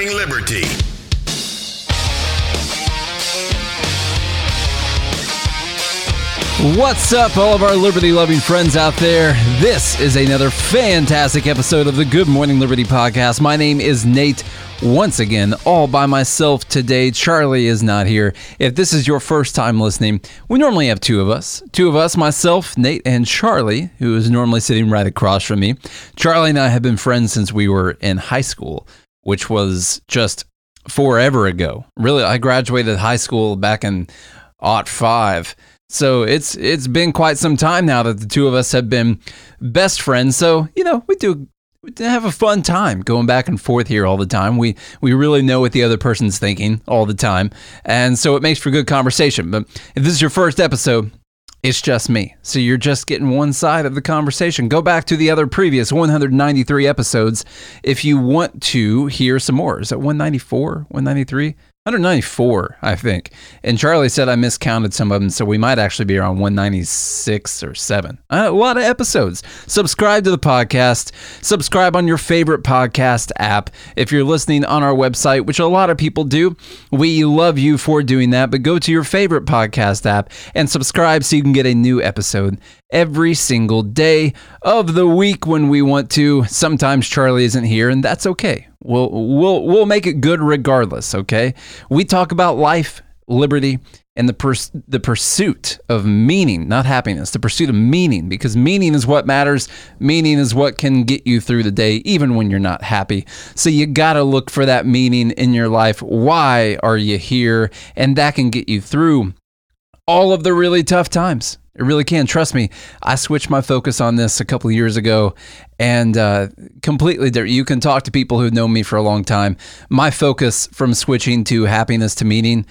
Morning Liberty. What's up, all of our liberty loving friends out there? This is another fantastic episode of the Good Morning Liberty podcast. My name is Nate. Once again, all by myself today. Charlie is not here. If this is your first time listening, we normally have two of us. Two of us, myself, Nate, and Charlie, who is normally sitting right across from me. Charlie and I have been friends since we were in high school, which was just forever ago. Really, I graduated high school back in aught five. So it's it's been quite some time now that the two of us have been best friends. So you know we do we have a fun time going back and forth here all the time. We we really know what the other person's thinking all the time, and so it makes for good conversation. But if this is your first episode, it's just me. So you're just getting one side of the conversation. Go back to the other previous 193 episodes if you want to hear some more. Is that 194, 193? 194, I think. And Charlie said I miscounted some of them, so we might actually be around 196 or 7. Uh, a lot of episodes. Subscribe to the podcast. Subscribe on your favorite podcast app. If you're listening on our website, which a lot of people do, we love you for doing that. But go to your favorite podcast app and subscribe so you can get a new episode every single day of the week when we want to. Sometimes Charlie isn't here, and that's okay. We'll we'll we'll make it good regardless. Okay. We talk about life, liberty, and the pers- the pursuit of meaning, not happiness. The pursuit of meaning, because meaning is what matters. Meaning is what can get you through the day, even when you're not happy. So you gotta look for that meaning in your life. Why are you here? And that can get you through all of the really tough times. It really can. Trust me. I switched my focus on this a couple years ago and uh, completely different. You can talk to people who've known me for a long time. My focus from switching to happiness to meaning,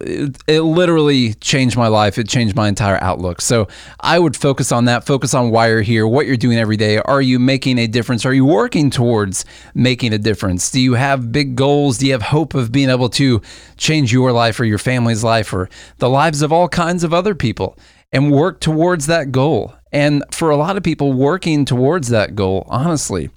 it, it literally changed my life. It changed my entire outlook. So I would focus on that, focus on why you're here, what you're doing every day. Are you making a difference? Are you working towards making a difference? Do you have big goals? Do you have hope of being able to change your life or your family's life or the lives of all kinds of other people? And work towards that goal. And for a lot of people, working towards that goal, honestly,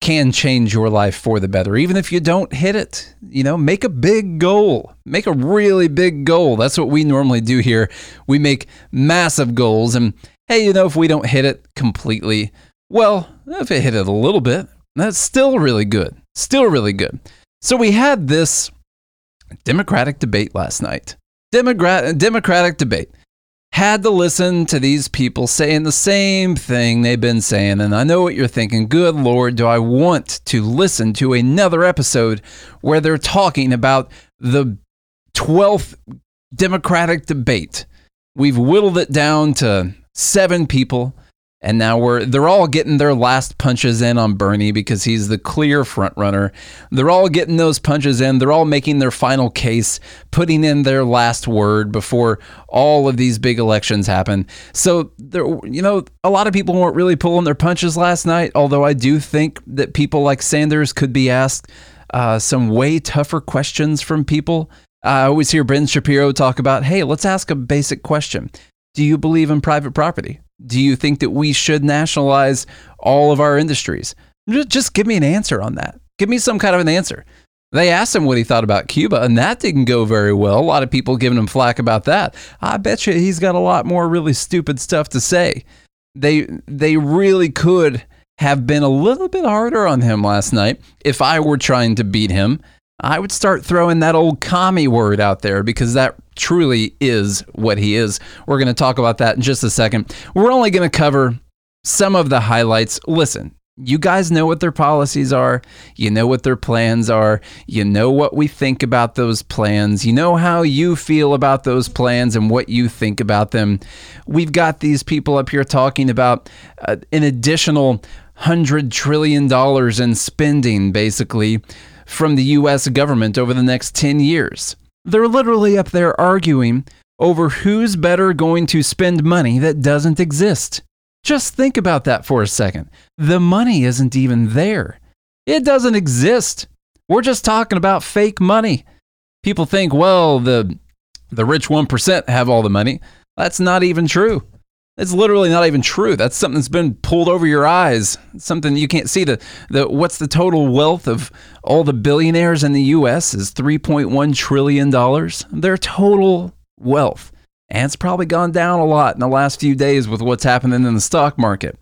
can change your life for the better. Even if you don't hit it, you know, make a big goal. Make a really big goal. That's what we normally do here. We make massive goals. And hey, you know, if we don't hit it completely, well, if it hit it a little bit, that's still really good. Still really good. So we had this Democratic debate last night. Democrat, Democratic debate had to listen to these people saying the same thing they've been saying. And I know what you're thinking. Good Lord, do I want to listen to another episode where they're talking about the 12th Democratic debate? We've whittled it down to seven people. And now we're they're all getting their last punches in on Bernie because he's the clear front runner. They're all getting those punches in. They're all making their final case, putting in their last word before all of these big elections happen. So there you know, a lot of people weren't really pulling their punches last night, although I do think that people like Sanders could be asked uh, some way tougher questions from people. I always hear Ben Shapiro talk about, "Hey, let's ask a basic question. Do you believe in private property?" Do you think that we should nationalize all of our industries? Just give me an answer on that. Give me some kind of an answer. They asked him what he thought about Cuba, and that didn't go very well. A lot of people giving him flack about that. I bet you he's got a lot more really stupid stuff to say. They they really could have been a little bit harder on him last night if I were trying to beat him. I would start throwing that old commie word out there because that truly is what he is. We're going to talk about that in just a second. We're only going to cover some of the highlights. Listen, you guys know what their policies are. You know what their plans are. You know what we think about those plans. You know how you feel about those plans and what you think about them. We've got these people up here talking about uh, an additional $100 trillion in spending, basically, from the US government over the next 10 years. They're literally up there arguing over who's better going to spend money that doesn't exist. Just think about that for a second. The money isn't even there. It doesn't exist. We're just talking about fake money. People think, well, the the rich 1% have all the money. That's not even true. It's literally not even true. That's something that's been pulled over your eyes. something you can't see. The, the what's the total wealth of all the billionaires in the U.S. is 3.1 trillion dollars. Their total wealth, and it's probably gone down a lot in the last few days with what's happening in the stock market.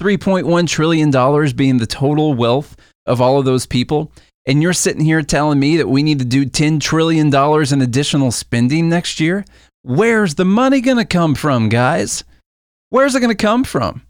3.1 trillion dollars being the total wealth of all of those people. And you're sitting here telling me that we need to do $10 trillion in additional spending next year? Where's the money going to come from, guys? Where's it going to come from?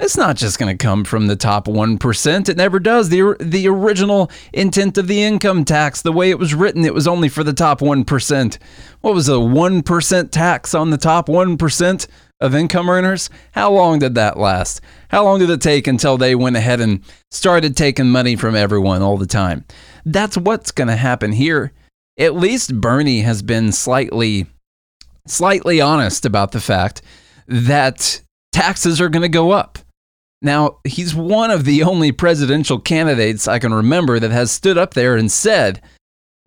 It's not just going to come from the top 1%. It never does. The, the original intent of the income tax, the way it was written, it was only for the top 1%. What was a 1% tax on the top 1% of income earners? How long did that last? How long did it take until they went ahead and started taking money from everyone all the time? That's what's going to happen here. At least Bernie has been slightly slightly honest about the fact that taxes are going to go up. Now, he's one of the only presidential candidates I can remember that has stood up there and said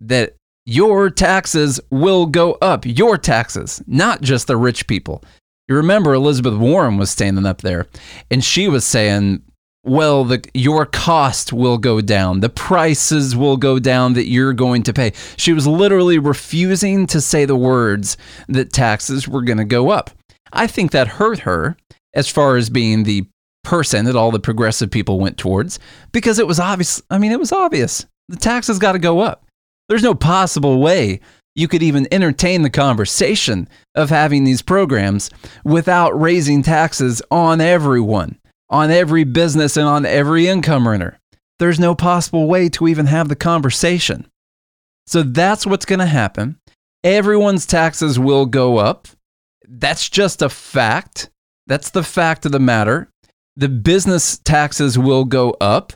that your taxes will go up. Your taxes, not just the rich people. You remember Elizabeth Warren was standing up there and she was saying, well, the, your cost will go down. The prices will go down that you're going to pay. She was literally refusing to say the words that taxes were going to go up. I think that hurt her as far as being the person that all the progressive people went towards because it was obvious. I mean, it was obvious. The taxes got to go up. There's no possible way you could even entertain the conversation of having these programs without raising taxes on everyone, on every business, and on every income earner. There's no possible way to even have the conversation. So that's what's going to happen. Everyone's taxes will go up. That's just a fact. That's the fact of the matter. The business taxes will go up,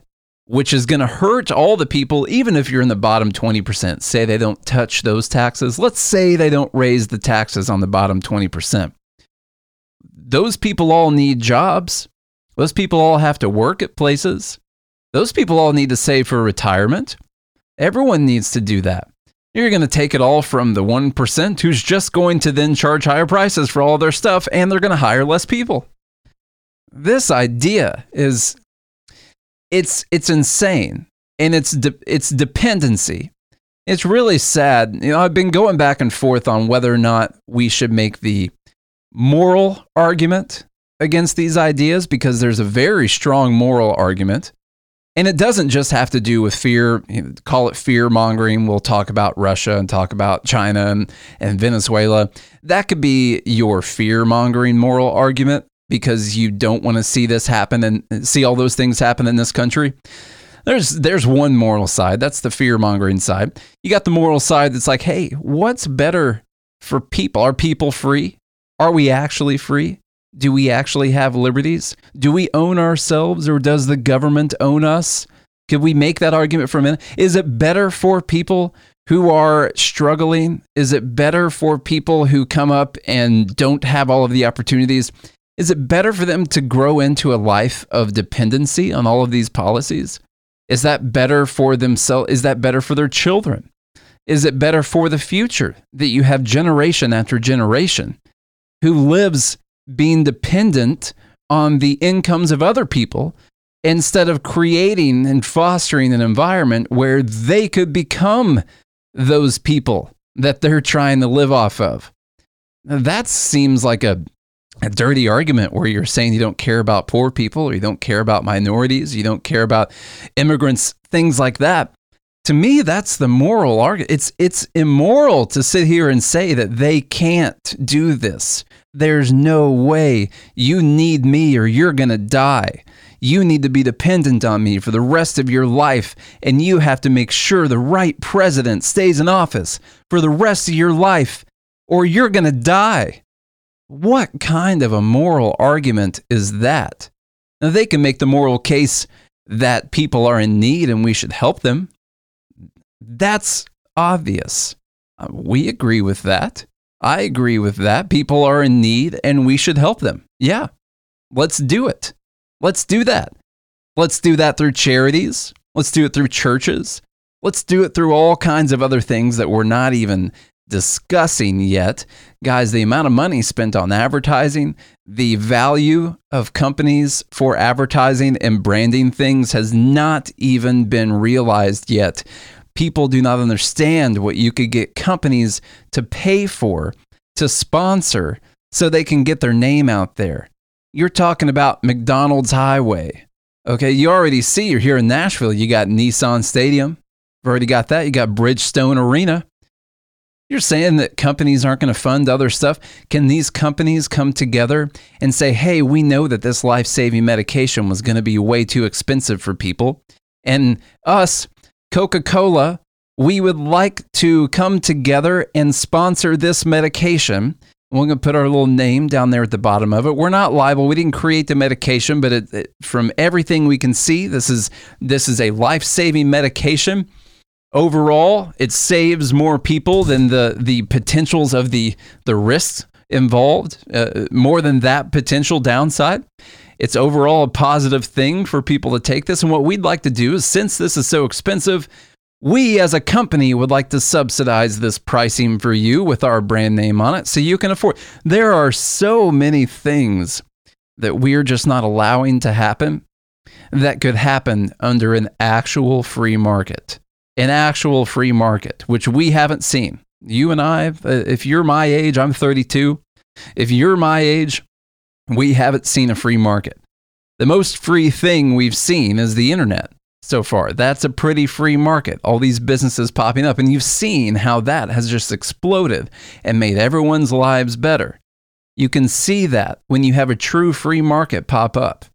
which is going to hurt all the people, even if you're in the bottom 20%. Say they don't touch those taxes. Let's say they don't raise the taxes on the bottom 20%. Those people all need jobs. Those people all have to work at places. Those people all need to save for retirement. Everyone needs to do that. You're going to take it all from the 1% who's just going to then charge higher prices for all their stuff and they're going to hire less people. This idea is it's it's insane and it's de- it's dependency. It's really sad. You know, I've been going back and forth on whether or not we should make the moral argument against these ideas because there's a very strong moral argument and it doesn't just have to do with fear, call it fear mongering. We'll talk about Russia and talk about China and, and Venezuela. That could be your fear mongering moral argument because you don't want to see this happen and see all those things happen in this country. There's there's one moral side. That's the fear mongering side. You got the moral side that's like, hey, what's better for people? Are people free? Are we actually free? Do we actually have liberties? Do we own ourselves or does the government own us? Could we make that argument for a minute? Is it better for people who are struggling? Is it better for people who come up and don't have all of the opportunities? Is it better for them to grow into a life of dependency on all of these policies? Is that better for themselves? Is that better for their children? Is it better for the future that you have generation after generation who lives being dependent on the incomes of other people instead of creating and fostering an environment where they could become those people that they're trying to live off of. Now, that seems like a, a dirty argument where you're saying you don't care about poor people or you don't care about minorities, you don't care about immigrants, things like that. To me, that's the moral argument. It's, it's immoral to sit here and say that they can't do this. There's no way. You need me or you're going to die. You need to be dependent on me for the rest of your life, and you have to make sure the right president stays in office for the rest of your life, or you're going to die. What kind of a moral argument is that? Now, they can make the moral case that people are in need and we should help them. That's obvious. Uh, we agree with that. I agree with that. People are in need and we should help them. Yeah, let's do it. Let's do that. Let's do that through charities. Let's do it through churches. Let's do it through all kinds of other things that we're not even discussing yet. Guys, the amount of money spent on advertising, the value of companies for advertising and branding things has not even been realized yet. People do not understand what you could get companies to pay for, to sponsor, so they can get their name out there. You're talking about McDonald's Highway. Okay, you already see you're here in Nashville. You got Nissan Stadium. You've already got that. You got Bridgestone Arena. You're saying that companies aren't going to fund other stuff. Can these companies come together and say, hey, we know that this life saving medication was going to be way too expensive for people? And us, Coca Cola, we would like to come together and sponsor this medication. We're going to put our little name down there at the bottom of it. We're not liable. We didn't create the medication, but it, it, from everything we can see, this is this is a life-saving medication overall, it saves more people than the the potentials of the the risks involved. Uh, more than that potential downside. It's overall a positive thing for people to take this. And what we'd like to do is, since this is so expensive, we as a company would like to subsidize this pricing for you with our brand name on it so you can afford. There are so many things that we're just not allowing to happen that could happen under an actual free market an actual free market, which we haven't seen. You and I, if you're my age, I'm 32. If you're my age, we haven't seen a free market. The most free thing we've seen is the internet so far. That's a pretty free market. All these businesses popping up, and you've seen how that has just exploded and made everyone's lives better. You can see that when you have a true free market pop up.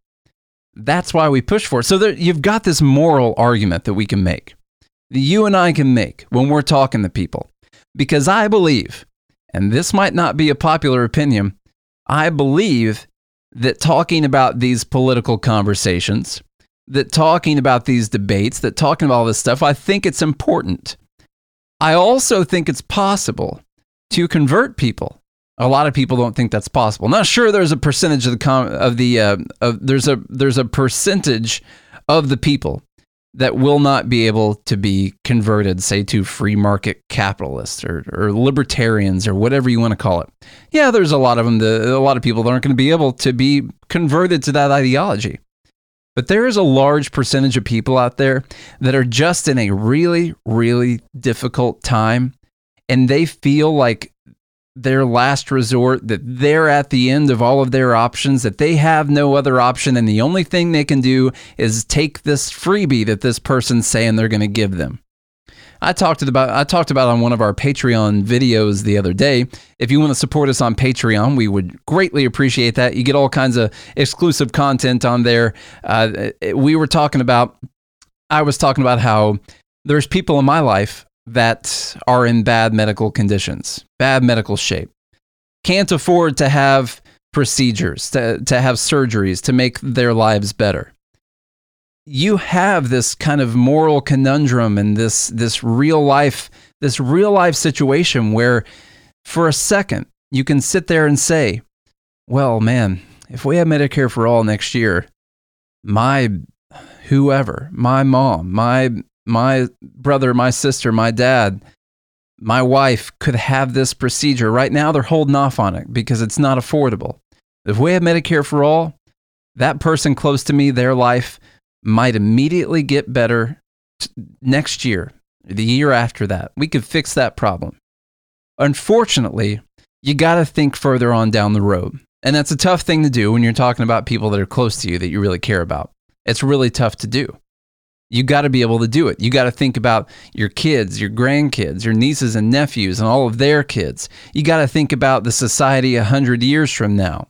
That's why we push for it. So there, you've got this moral argument that we can make that you and I can make when we're talking to people. Because I believe, and this might not be a popular opinion, I believe that talking about these political conversations, that talking about these debates, that talking about all this stuff, I think it's important. I also think it's possible to convert people. A lot of people don't think that's possible. Not sure there's a percentage of the com- of the uh, of, there's a there's a percentage of the people that will not be able to be converted, say, to free market capitalists or, or libertarians or whatever you want to call it. Yeah, there's a lot of them, the, a lot of people that aren't going to be able to be converted to that ideology. But there is a large percentage of people out there that are just in a really, really difficult time and they feel like their last resort, that they're at the end of all of their options, that they have no other option, and the only thing they can do is take this freebie that this person's saying they're going to give them. I talked about I talked about on one of our Patreon videos the other day. If you want to support us on Patreon, we would greatly appreciate that. You get all kinds of exclusive content on there. Uh, we were talking about I was talking about how there's people in my life that are in bad medical conditions, bad medical shape, can't afford to have procedures, to, to have surgeries to make their lives better. You have this kind of moral conundrum and this, this real life, this real life situation where for a second you can sit there and say, well, man, if we have Medicare for all next year, my whoever, my mom, my my brother, my sister, my dad, my wife could have this procedure. Right now, they're holding off on it because it's not affordable. If we have Medicare for all, that person close to me, their life might immediately get better next year, the year after that. We could fix that problem. Unfortunately, you got to think further on down the road. And that's a tough thing to do when you're talking about people that are close to you that you really care about. It's really tough to do. You got to be able to do it. You got to think about your kids, your grandkids, your nieces and nephews, and all of their kids. You got to think about the society a hundred years from now.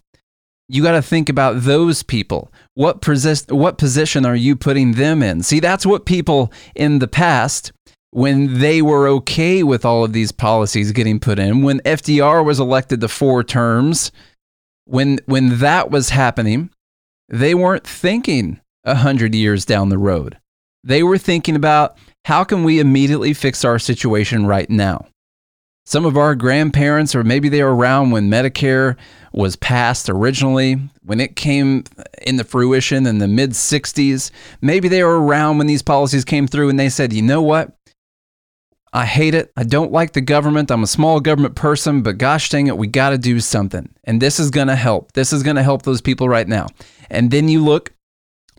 You got to think about those people. What, posi- what position are you putting them in? See, that's what people in the past, when they were okay with all of these policies getting put in, when FDR was elected to four terms, when when that was happening, they weren't thinking a hundred years down the road. They were thinking about how can we immediately fix our situation right now? Some of our grandparents, or maybe they were around when Medicare was passed originally, when it came into fruition in the mid 60s. Maybe they were around when these policies came through and they said, you know what? I hate it. I don't like the government. I'm a small government person, but gosh dang it, we got to do something. And this is going to help. This is going to help those people right now. And then you look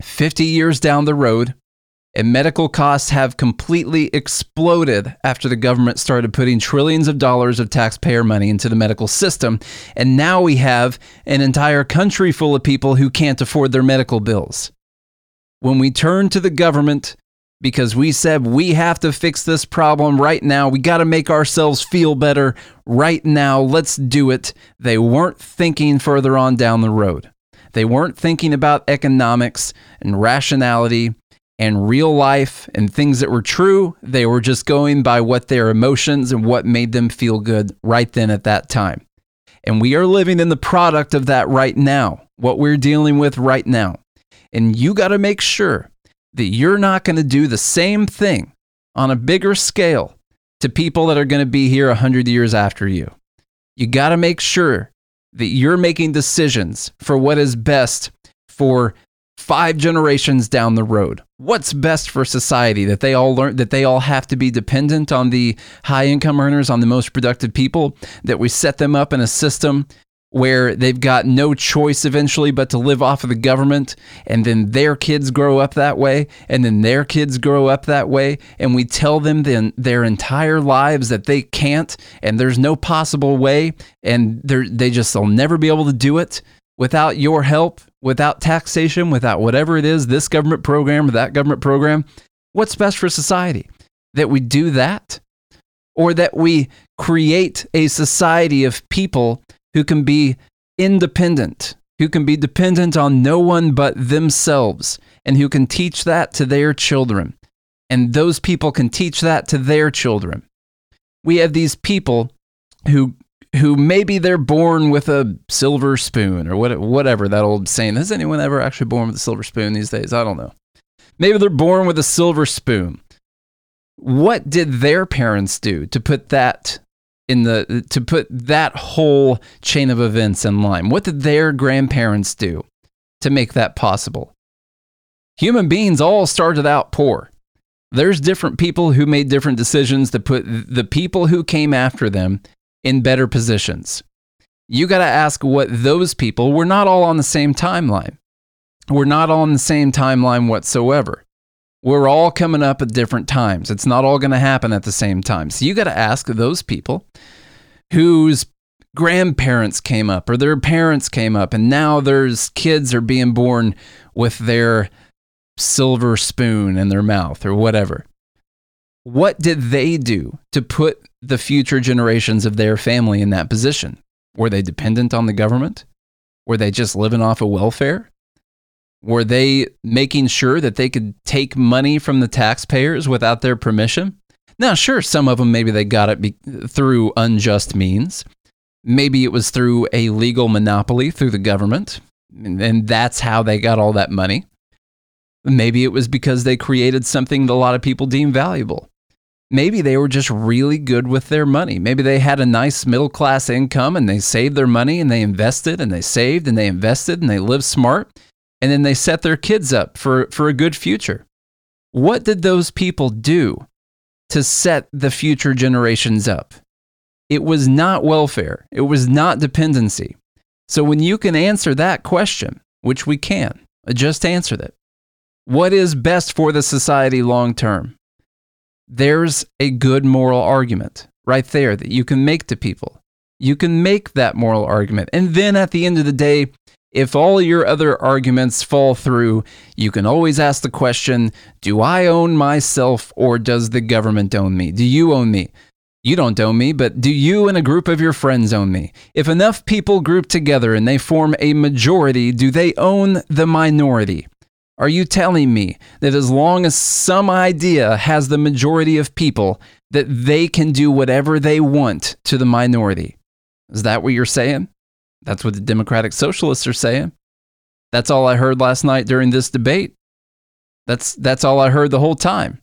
50 years down the road, and medical costs have completely exploded after the government started putting trillions of dollars of taxpayer money into the medical system. And now we have an entire country full of people who can't afford their medical bills. When we turn to the government because we said we have to fix this problem right now, we got to make ourselves feel better right now, let's do it. They weren't thinking further on down the road. They weren't thinking about economics and rationality and real life and things that were true. They were just going by what their emotions and what made them feel good right then at that time. And we are living in the product of that right now, what we're dealing with right now. And you got to make sure that you're not going to do the same thing on a bigger scale to people that are going to be here 100 years after you. You got to make sure that you're making decisions for what is best for five generations down the road. What's best for society? That they all learn that they all have to be dependent on the high income earners on the most productive people? That we set them up in a system where they've got no choice eventually but to live off of the government and then their kids grow up that way and then their kids grow up that way and we tell them then their entire lives that they can't and there's no possible way and they they just they'll never be able to do it without your help without taxation, without whatever it is, this government program or that government program, what's best for society? That we do that? Or that we create a society of people who can be independent, who can be dependent on no one but themselves, and who can teach that to their children. And those people can teach that to their children. We have these people who who maybe they're born with a silver spoon or what, whatever that old saying. Is anyone ever actually born with a silver spoon these days? I don't know. Maybe they're born with a silver spoon. What did their parents do to put that in the to put that whole chain of events in line? What did their grandparents do to make that possible? Human beings all started out poor. There's different people who made different decisions to put the people who came after them in better positions. You got to ask what those people, we're not all on the same timeline. We're not all on the same timeline whatsoever. We're all coming up at different times. It's not all going to happen at the same time. So you got to ask those people whose grandparents came up or their parents came up and now there's kids are being born with their silver spoon in their mouth or whatever. What did they do to put the future generations of their family in that position? Were they dependent on the government? Were they just living off of welfare? Were they making sure that they could take money from the taxpayers without their permission? Now, sure, some of them maybe they got it be- through unjust means. Maybe it was through a legal monopoly through the government, and that's how they got all that money. Maybe it was because they created something that a lot of people deem valuable maybe they were just really good with their money. Maybe they had a nice middle class income and they saved their money and they invested and they saved and they invested and they lived smart and then they set their kids up for, for a good future. What did those people do to set the future generations up? It was not welfare, it was not dependency. So when you can answer that question, which we can, just answered it. What is best for the society long term? There's a good moral argument right there that you can make to people. You can make that moral argument. And then at the end of the day, if all your other arguments fall through, you can always ask the question Do I own myself or does the government own me? Do you own me? You don't own me, but do you and a group of your friends own me? If enough people group together and they form a majority, do they own the minority? Are you telling me that as long as some idea has the majority of people, that they can do whatever they want to the minority? Is that what you're saying? That's what the Democratic Socialists are saying. That's all I heard last night during this debate. That's, that's all I heard the whole time.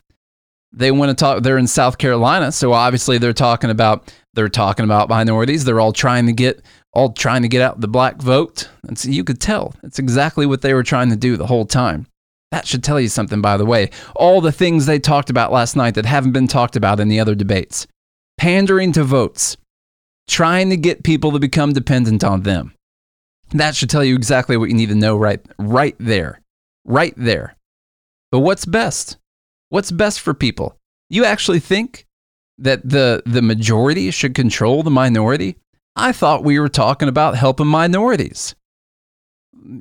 They want to talk, they're in South Carolina, so obviously they're talking about they're talking about minorities. They're all trying to get all trying to get out the black vote. And so you could tell it's exactly what they were trying to do the whole time. That should tell you something, by the way. All the things they talked about last night that haven't been talked about in the other debates pandering to votes, trying to get people to become dependent on them. That should tell you exactly what you need to know right, right there. Right there. But what's best? What's best for people? You actually think that the, the majority should control the minority? I thought we were talking about helping minorities.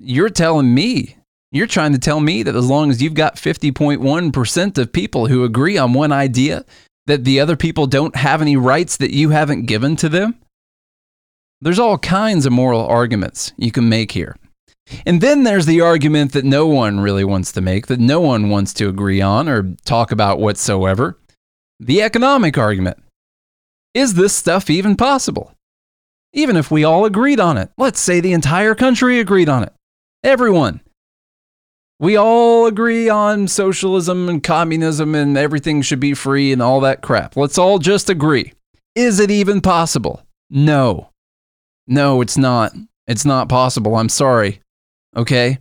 You're telling me you're trying to tell me that as long as you've got 50.1% of people who agree on one idea, that the other people don't have any rights that you haven't given to them? There's all kinds of moral arguments you can make here. And then there's the argument that no one really wants to make, that no one wants to agree on or talk about whatsoever the economic argument. Is this stuff even possible? Even if we all agreed on it, let's say the entire country agreed on it, everyone. We all agree on socialism and communism and everything should be free and all that crap. Let's all just agree. Is it even possible? No. No, it's not. It's not possible. I'm sorry. Okay?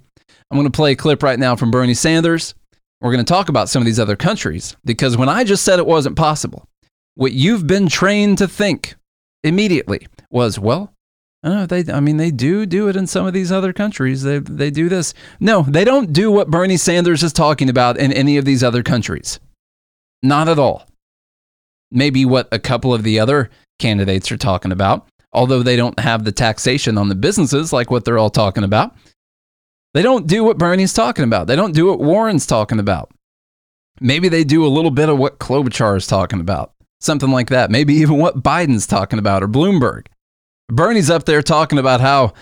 I'm going to play a clip right now from Bernie Sanders. We're going to talk about some of these other countries because when I just said it wasn't possible, what you've been trained to think immediately was, well, Oh, they, I mean, they do do it in some of these other countries. They, they do this. No, they don't do what Bernie Sanders is talking about in any of these other countries. Not at all. Maybe what a couple of the other candidates are talking about, although they don't have the taxation on the businesses like what they're all talking about. They don't do what Bernie's talking about. They don't do what Warren's talking about. Maybe they do a little bit of what Klobuchar is talking about, something like that. Maybe even what Biden's talking about or Bloomberg. Bernie's up there talking about how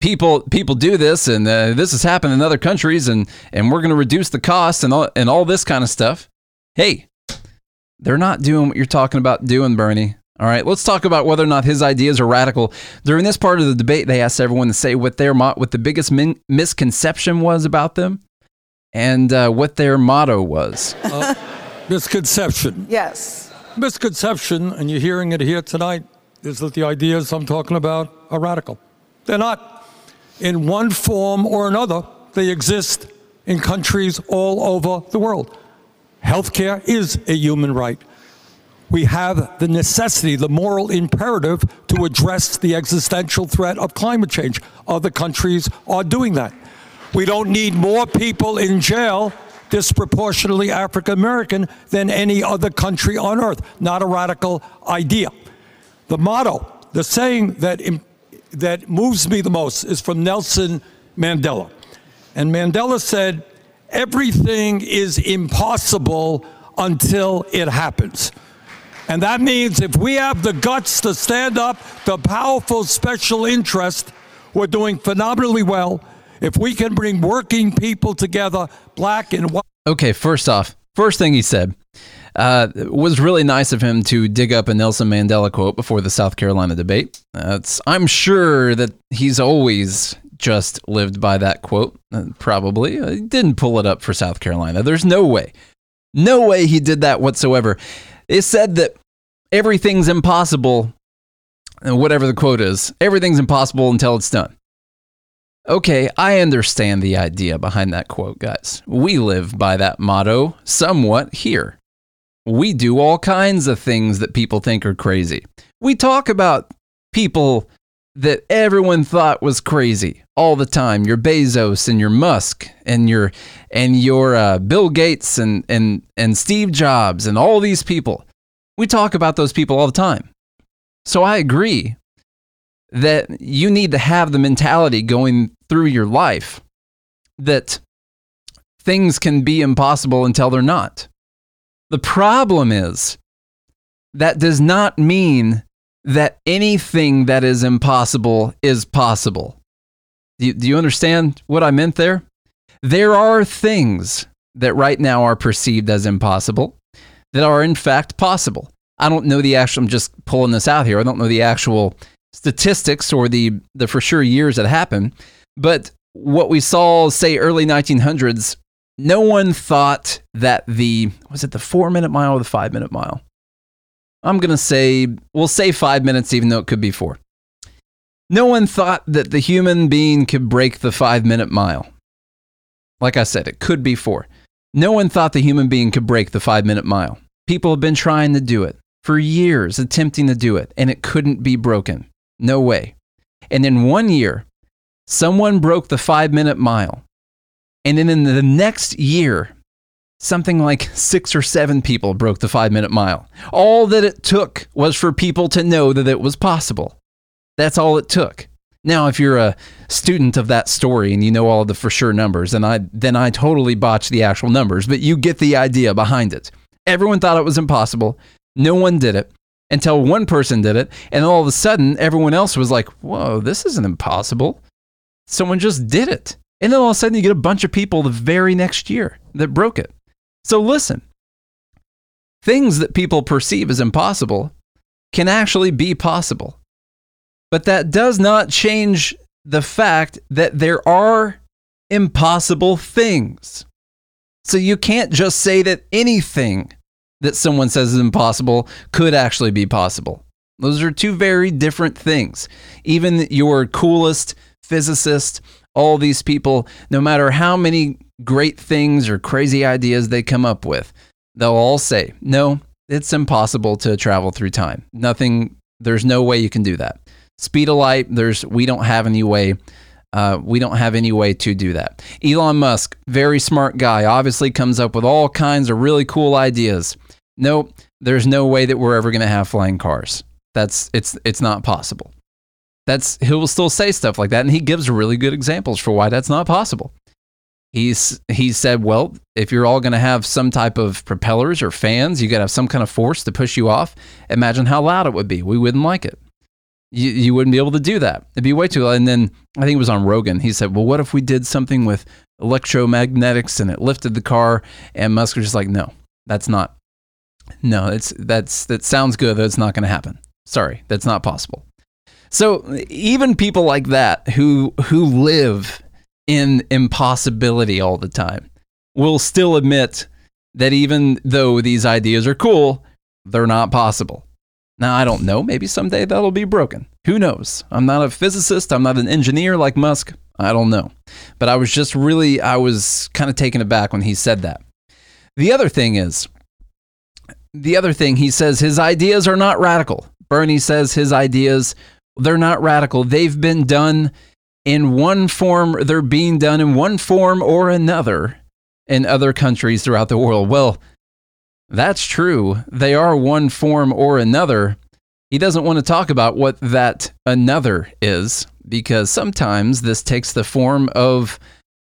people people do this and uh, this has happened in other countries and and we're going to reduce the cost and all, and all this kind of stuff. Hey, they're not doing what you're talking about doing, Bernie. All right, let's talk about whether or not his ideas are radical. During this part of the debate, they asked everyone to say what their what the biggest min- misconception was about them and uh, what their motto was. Uh, misconception. Yes. Misconception, and you're hearing it here tonight is that the ideas I'm talking about are radical. They're not. In one form or another, they exist in countries all over the world. Healthcare is a human right. We have the necessity, the moral imperative to address the existential threat of climate change. Other countries are doing that. We don't need more people in jail, disproportionately African American, than any other country on earth. Not a radical idea. The motto, the saying that, that moves me the most is from Nelson Mandela. And Mandela said, Everything is impossible until it happens. And that means if we have the guts to stand up to powerful special interest, we're doing phenomenally well. If we can bring working people together, black and white. Okay, first off, first thing he said, uh, was really nice of him to dig up a Nelson Mandela quote before the South Carolina debate. I'm sure that he's always just lived by that quote, uh, probably. Uh, he didn't pull it up for South Carolina. There's no way. No way he did that whatsoever. It said that everything's impossible, whatever the quote is, everything's impossible until it's done. Okay, I understand the idea behind that quote, guys. We live by that motto somewhat here. We do all kinds of things that people think are crazy. We talk about people that everyone thought was crazy all the time. Your Bezos and your Musk and your and your uh, Bill Gates and and and Steve Jobs and all these people. We talk about those people all the time. So I agree that you need to have the mentality going through your life that things can be impossible until they're not. The problem is that does not mean that anything that is impossible is possible. Do you, do you understand what I meant there? There are things that right now are perceived as impossible that are in fact possible. I don't know the actual, I'm just pulling this out here. I don't know the actual statistics or the, the for sure years that happened, but what we saw, say, early 1900s no one thought that the was it the four minute mile or the five minute mile? I'm gonna say we'll say five minutes, even though it could be four. No one thought that the human being could break the five minute mile. Like I said, it could be four. No one thought the human being could break the five minute mile. People have been trying to do it for years, attempting to do it, and it couldn't be broken. No way. And in one year, someone broke the five minute mile. And then in the next year, something like six or seven people broke the five minute mile. All that it took was for people to know that it was possible. That's all it took. Now, if you're a student of that story and you know all of the for sure numbers, then I then I totally botched the actual numbers, but you get the idea behind it. Everyone thought it was impossible. No one did it until one person did it, and all of a sudden everyone else was like, "Whoa, this isn't impossible." Someone just did it. And then all of a sudden you get a bunch of people the very next year that broke it. So listen. Things that people perceive as impossible can actually be possible. But that does not change the fact that there are impossible things. So you can't just say that anything that someone says is impossible could actually be possible. Those are two very different things. Even your coolest physicist, all these people, no matter how many great things or crazy ideas they come up with, they'll all say, no, it's impossible to travel through time. Nothing, there's no way you can do that. Speed of light, there's we don't have any way. Uh, we don't have any way to do that. Elon Musk, very smart guy, obviously comes up with all kinds of really cool ideas. Nope, there's no way that we're ever going to have flying cars. That's it's it's not possible. That's he'll still say stuff like that, and he gives really good examples for why that's not possible. He's he said, well, if you're all going to have some type of propellers or fans, you got to have some kind of force to push you off. Imagine how loud it would be. We wouldn't like it you, you wouldn't be able to do that. It'd be way too loud. And then I think it was on Rogan. He said, well, what if we did something with electromagnetics and it lifted the car? And Musk was just like, no, that's not. No, it's that's that sounds good, but it's not going to happen. Sorry, that's not possible. So even people like that who who live in impossibility all the time will still admit that even though these ideas are cool, they're not possible. Now, I don't know. Maybe someday that'll be broken. Who knows? I'm not a physicist. I'm not an engineer like Musk. I don't know. But I was just really, I was kind of taken aback when he said that. The other thing is, the other thing, he says his ideas are not radical. Bernie says his ideas, they're not radical. They've been done in one form, they're being done in one form or another in other countries throughout the world. Well, that's true. They are one form or another. He doesn't want to talk about what that another is because sometimes this takes the form of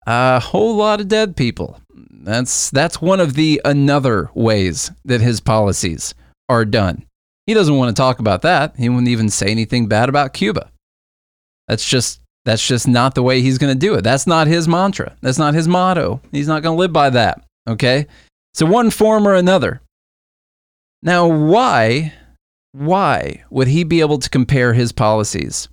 a whole lot of dead people. That's that's one of the another ways that his policies are done. He doesn't want to talk about that. He wouldn't even say anything bad about Cuba. That's just that's just not the way he's going to do it. That's not his mantra. That's not his motto. He's not going to live by that. Okay? So, one form or another. Now, why, why would he be able to compare his policies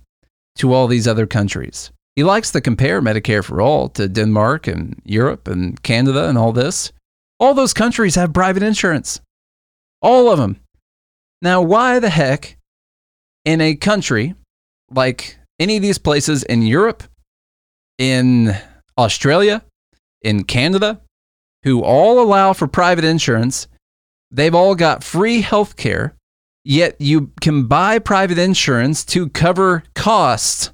to all these other countries? He likes to compare Medicare for all to Denmark and Europe and Canada and all this. All those countries have private insurance. All of them. Now, why the heck in a country like any of these places in Europe, in Australia, in Canada, who all allow for private insurance. They've all got free health care, yet you can buy private insurance to cover costs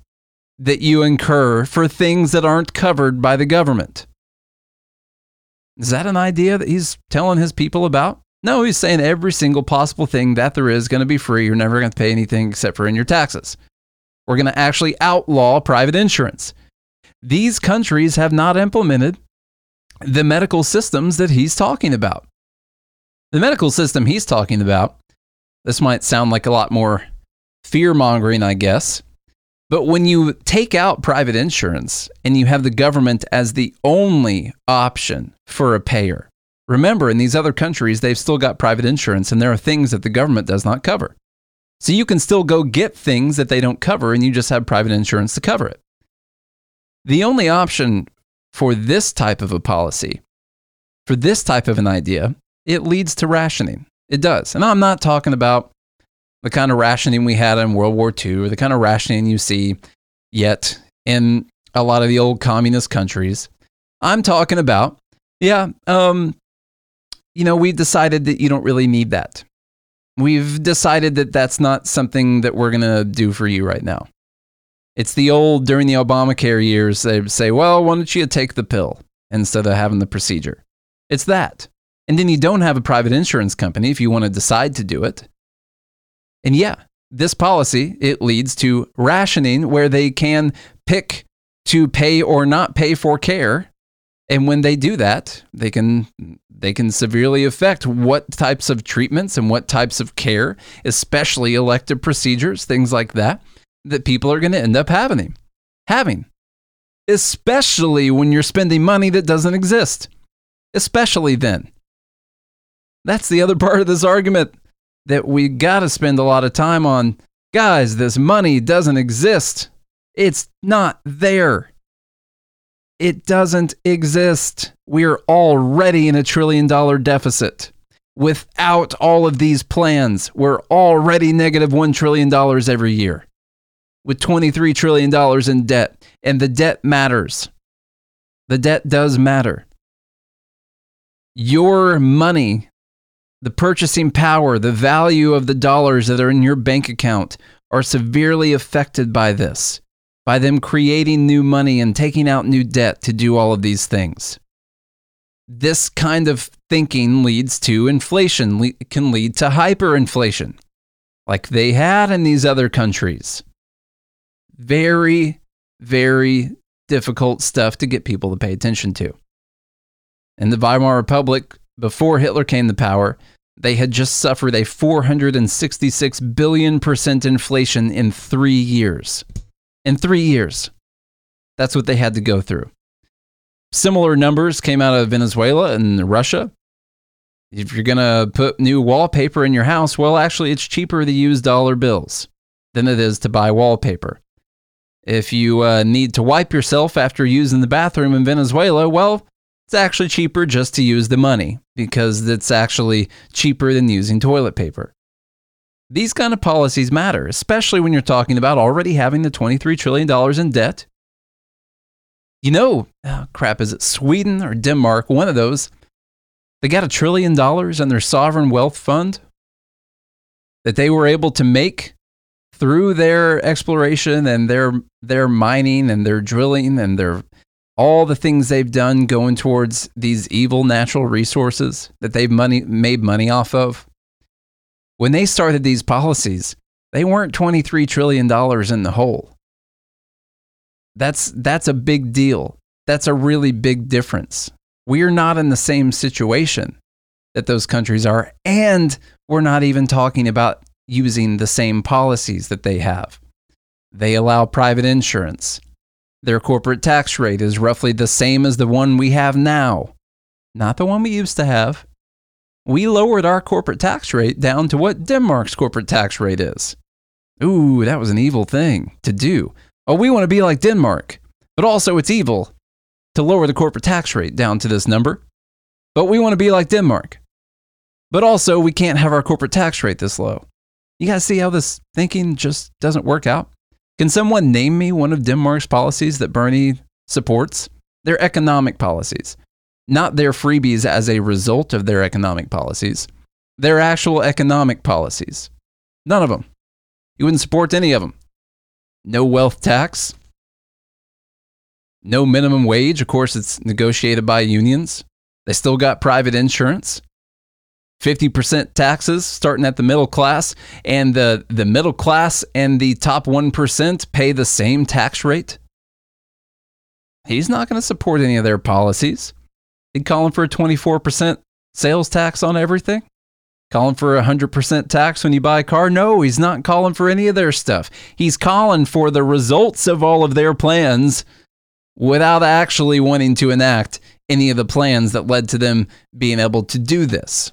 that you incur for things that aren't covered by the government. Is that an idea that he's telling his people about? No, he's saying every single possible thing that there is going to be free. You're never going to pay anything except for in your taxes. We're going to actually outlaw private insurance. These countries have not implemented the medical systems that he's talking about. The medical system he's talking about, this might sound like a lot more fear mongering, I guess, but when you take out private insurance and you have the government as the only option for a payer, remember in these other countries, they've still got private insurance and there are things that the government does not cover. So you can still go get things that they don't cover and you just have private insurance to cover it. The only option for this type of a policy, for this type of an idea, it leads to rationing. It does. And I'm not talking about the kind of rationing we had in World War II or the kind of rationing you see yet in a lot of the old communist countries. I'm talking about, yeah, um, you know, we've decided that you don't really need that. We've decided that that's not something that we're going to do for you right now. It's the old, during the Obamacare years, they say, well, why don't you take the pill instead of having the procedure? It's that. And then you don't have a private insurance company if you want to decide to do it. And yeah, this policy, it leads to rationing where they can pick to pay or not pay for care. And when they do that, they can they can severely affect what types of treatments and what types of care, especially elective procedures, things like that, that people are going to end up having. Having. Especially when you're spending money that doesn't exist. Especially then. That's the other part of this argument that we got to spend a lot of time on. Guys, this money doesn't exist. It's not there. It doesn't exist. We're already in a trillion dollar deficit. Without all of these plans, we're already negative $1 trillion every year with $23 trillion in debt. And the debt matters. The debt does matter. Your money, the purchasing power, the value of the dollars that are in your bank account are severely affected by this by them creating new money and taking out new debt to do all of these things. This kind of thinking leads to inflation, le- can lead to hyperinflation, like they had in these other countries. Very, very difficult stuff to get people to pay attention to. In the Weimar Republic, before Hitler came to power, they had just suffered a 466 billion percent inflation in three years in three years. That's what they had to go through. Similar numbers came out of Venezuela and Russia. If you're going to put new wallpaper in your house, well, actually, it's cheaper to use dollar bills than it is to buy wallpaper. If you uh, need to wipe yourself after using the bathroom in Venezuela, well, it's actually cheaper just to use the money because it's actually cheaper than using toilet paper. These kind of policies matter, especially when you're talking about already having the $23 trillion in debt. You know, oh crap, is it Sweden or Denmark? One of those. They got a trillion dollars in their sovereign wealth fund that they were able to make through their exploration and their their mining and their drilling and their all the things they've done going towards these evil natural resources that they've money made money off of when they started these policies, they weren't $23 trillion in the hole. That's, that's a big deal. That's a really big difference. We're not in the same situation that those countries are, and we're not even talking about using the same policies that they have. They allow private insurance. Their corporate tax rate is roughly the same as the one we have now, not the one we used to have we lowered our corporate tax rate down to what Denmark's corporate tax rate is. Ooh, that was an evil thing to do. Oh, we want to be like Denmark, but also it's evil to lower the corporate tax rate down to this number. But we want to be like Denmark. But also, we can't have our corporate tax rate this low. You guys see how this thinking just doesn't work out? Can someone name me one of Denmark's policies that Bernie supports? Their economic policies not their freebies as a result of their economic policies, their actual economic policies. None of them. You wouldn't support any of them. No wealth tax, no minimum wage. Of course, it's negotiated by unions. They still got private insurance. 50% taxes starting at the middle class, and the, the middle class and the top 1% pay the same tax rate. He's not going to support any of their policies. He'd calling for a 24% sales tax on everything? Calling for a 100% tax when you buy a car? No, he's not calling for any of their stuff. He's calling for the results of all of their plans without actually wanting to enact any of the plans that led to them being able to do this.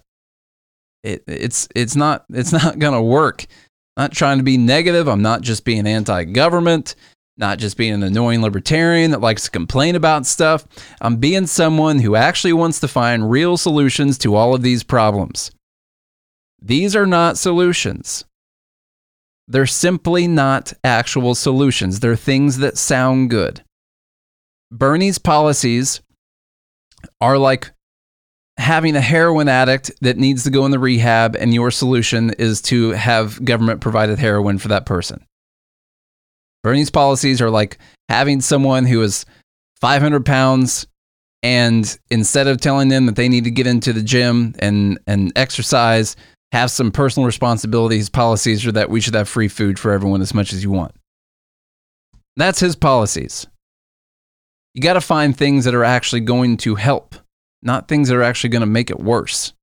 It, it's, it's not, it's not going to work. I'm not trying to be negative. I'm not just being anti government not just being an annoying libertarian that likes to complain about stuff. I'm being someone who actually wants to find real solutions to all of these problems. These are not solutions. They're simply not actual solutions. They're things that sound good. Bernie's policies are like having a heroin addict that needs to go in the rehab, and your solution is to have government provided heroin for that person. Bernie's policies are like having someone who is 500 pounds and instead of telling them that they need to get into the gym and, and exercise, have some personal responsibilities, policies are that we should have free food for everyone as much as you want. That's his policies. You got to find things that are actually going to help, not things that are actually going to make it worse.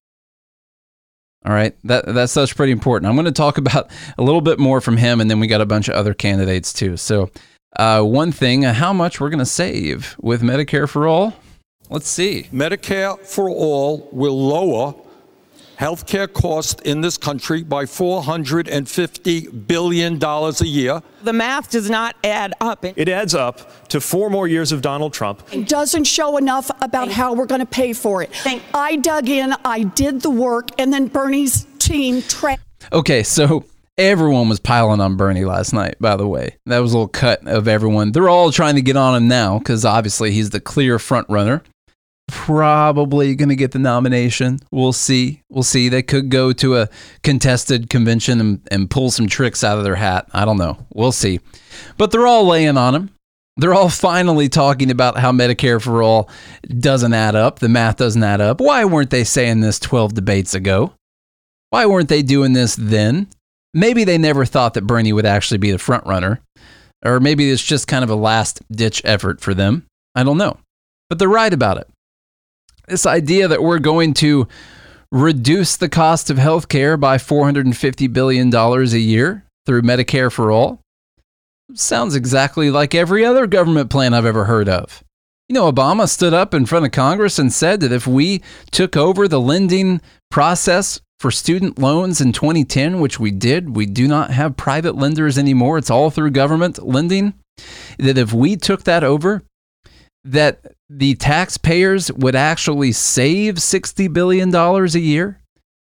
All right, that that's that's pretty important. I'm going to talk about a little bit more from him, and then we got a bunch of other candidates too. So, uh, one thing, uh, how much we're going to save with Medicare for all? Let's see. Medicare for all will lower healthcare costs in this country by $450 billion a year. The math does not add up. It adds up to four more years of Donald Trump. It doesn't show enough about how we're going to pay for it. Thank- I dug in, I did the work, and then Bernie's team tra- Okay, so everyone was piling on Bernie last night, by the way. That was a little cut of everyone. They're all trying to get on him now because obviously he's the clear front runner. Probably going to get the nomination. We'll see. We'll see. They could go to a contested convention and, and pull some tricks out of their hat. I don't know. We'll see. But they're all laying on him. They're all finally talking about how Medicare for all doesn't add up. The math doesn't add up. Why weren't they saying this 12 debates ago? Why weren't they doing this then? Maybe they never thought that Bernie would actually be the front runner, or maybe it's just kind of a last ditch effort for them. I don't know. But they're right about it. This idea that we're going to reduce the cost of healthcare by $450 billion a year through Medicare for all sounds exactly like every other government plan I've ever heard of. You know, Obama stood up in front of Congress and said that if we took over the lending process for student loans in 2010, which we did, we do not have private lenders anymore. It's all through government lending. That if we took that over, that the taxpayers would actually save $60 billion a year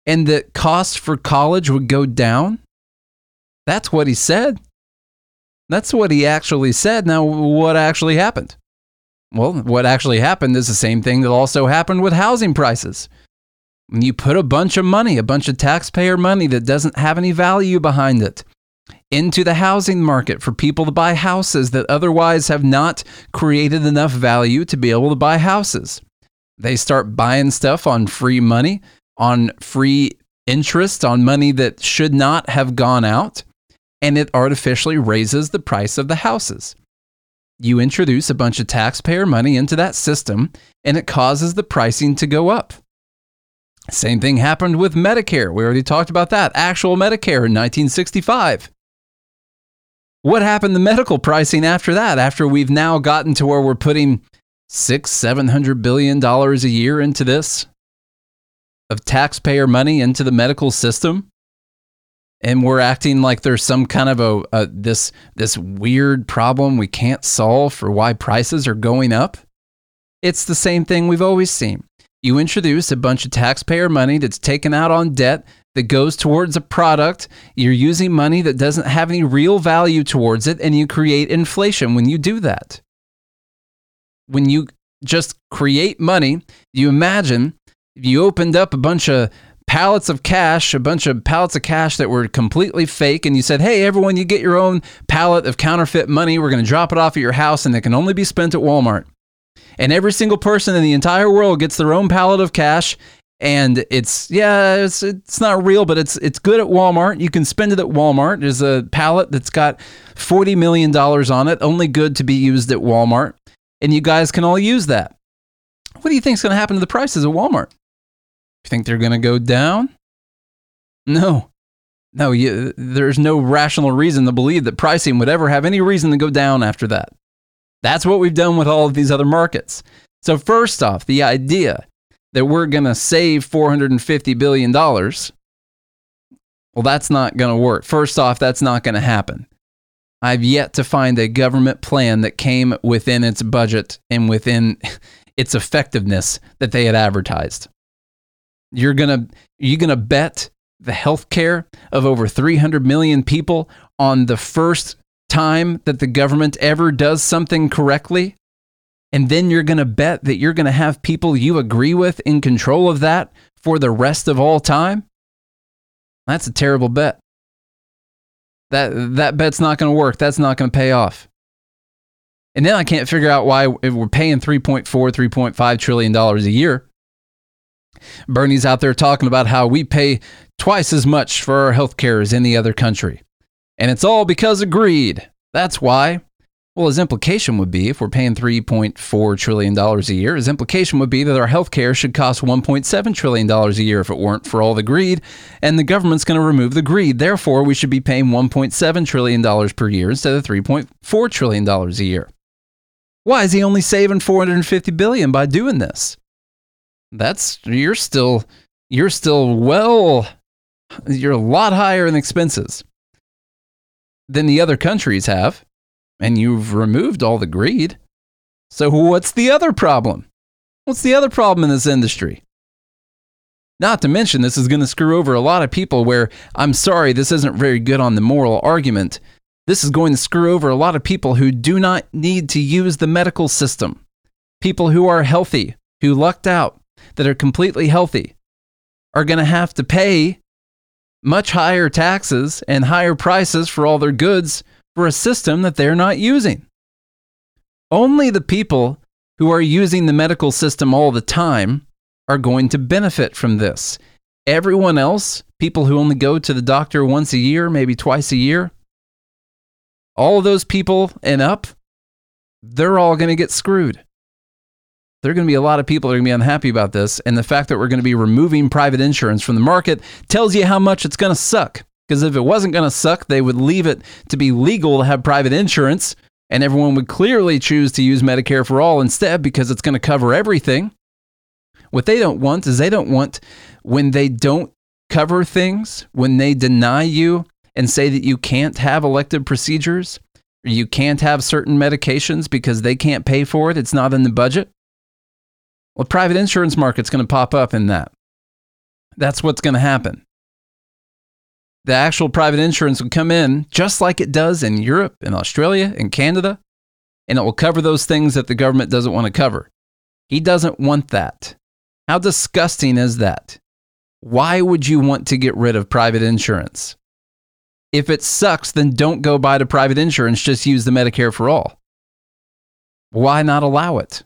and that costs for college would go down. That's what he said. That's what he actually said. Now, what actually happened? Well, what actually happened is the same thing that also happened with housing prices. When you put a bunch of money, a bunch of taxpayer money that doesn't have any value behind it, into the housing market for people to buy houses that otherwise have not created enough value to be able to buy houses. They start buying stuff on free money, on free interest, on money that should not have gone out, and it artificially raises the price of the houses. You introduce a bunch of taxpayer money into that system, and it causes the pricing to go up. Same thing happened with Medicare. We already talked about that. Actual Medicare in 1965. What happened to medical pricing after that? After we've now gotten to where we're putting six, seven hundred billion dollars a year into this of taxpayer money into the medical system, and we're acting like there's some kind of a, a this this weird problem we can't solve for why prices are going up. It's the same thing we've always seen. You introduce a bunch of taxpayer money that's taken out on debt that goes towards a product. You're using money that doesn't have any real value towards it, and you create inflation when you do that. When you just create money, you imagine if you opened up a bunch of pallets of cash, a bunch of pallets of cash that were completely fake, and you said, Hey, everyone, you get your own pallet of counterfeit money. We're going to drop it off at your house, and it can only be spent at Walmart. And every single person in the entire world gets their own pallet of cash, and it's yeah it's it's not real but it's it's good at Walmart. You can spend it at Walmart. There's a pallet that's got 40 million dollars on it only good to be used at Walmart. And you guys can all use that. What do you think is going to happen to the prices at Walmart? You think they're going to go down? No. No you, there's no rational reason to believe that pricing would ever have any reason to go down after that. That's what we've done with all of these other markets. So first off the idea that we're going to save $450 billion, well, that's not going to work. First off, that's not going to happen. I've yet to find a government plan that came within its budget and within its effectiveness that they had advertised. You're going to you going to bet the health care of over 300 million people on the first time that the government ever does something correctly And then you're going to bet that you're going to have people you agree with in control of that for the rest of all time? That's a terrible bet. That, that bet's not going to work. That's not going to pay off. And then I can't figure out why we're paying 3.4, 3.5 trillion dollars a year. Bernie's out there talking about how we pay twice as much for our health care as any other country. And it's all because of greed. That's why. Well, his implication would be if we're paying $3.4 trillion a year, his implication would be that our health care should cost $1.7 trillion a year if it weren't for all the greed, and the government's going to remove the greed. Therefore, we should be paying $1.7 trillion per year instead of $3.4 trillion a year. Why is he only saving 450 billion by doing this? That's you're still you're still well you're a lot higher in expenses than the other countries have, and you've removed all the greed. So what's the other problem? What's the other problem in this industry? Not to mention, this is going to screw over a lot of people where I'm sorry, this isn't very good on the moral argument. This is going to screw over a lot of people who do not need to use the medical system. People who are healthy, who lucked out, that are completely healthy, are going to have to pay much higher taxes and higher prices for all their goods for a system that they're not using. Only the people who are using the medical system all the time are going to benefit from this. Everyone else, people who only go to the doctor once a year, maybe twice a year, all of those people and up, they're all going to get screwed. There are going to be a lot of people that are going to be unhappy about this. And the fact that we're going to be removing private insurance from the market tells you how much it's going to suck. Because if it wasn't going to suck, they would leave it to be legal to have private insurance, and everyone would clearly choose to use Medicare for all instead because it's going to cover everything. What they don't want is they don't want when they don't cover things, when they deny you and say that you can't have elective procedures, or you can't have certain medications because they can't pay for it, it's not in the budget. Well, private insurance market's going to pop up in that. That's what's going to happen. The actual private insurance will come in just like it does in Europe, in Australia, in Canada, and it will cover those things that the government doesn't want to cover. He doesn't want that. How disgusting is that? Why would you want to get rid of private insurance? If it sucks, then don't go buy the private insurance, just use the Medicare for all. Why not allow it?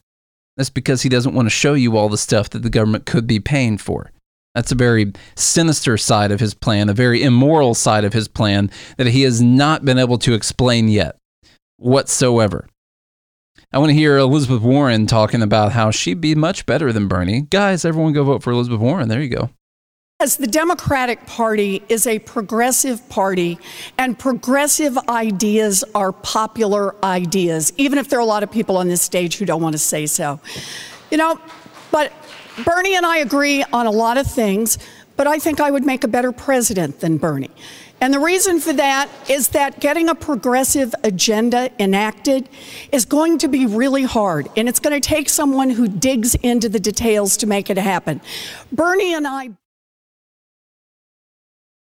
That's because he doesn't want to show you all the stuff that the government could be paying for. That's a very sinister side of his plan, a very immoral side of his plan that he has not been able to explain yet whatsoever. I want to hear Elizabeth Warren talking about how she'd be much better than Bernie. Guys, everyone go vote for Elizabeth Warren. There you go. As the Democratic Party is a progressive party, and progressive ideas are popular ideas, even if there are a lot of people on this stage who don't want to say so. You know, but Bernie and I agree on a lot of things, but I think I would make a better president than Bernie. And the reason for that is that getting a progressive agenda enacted is going to be really hard, and it's going to take someone who digs into the details to make it happen. Bernie and I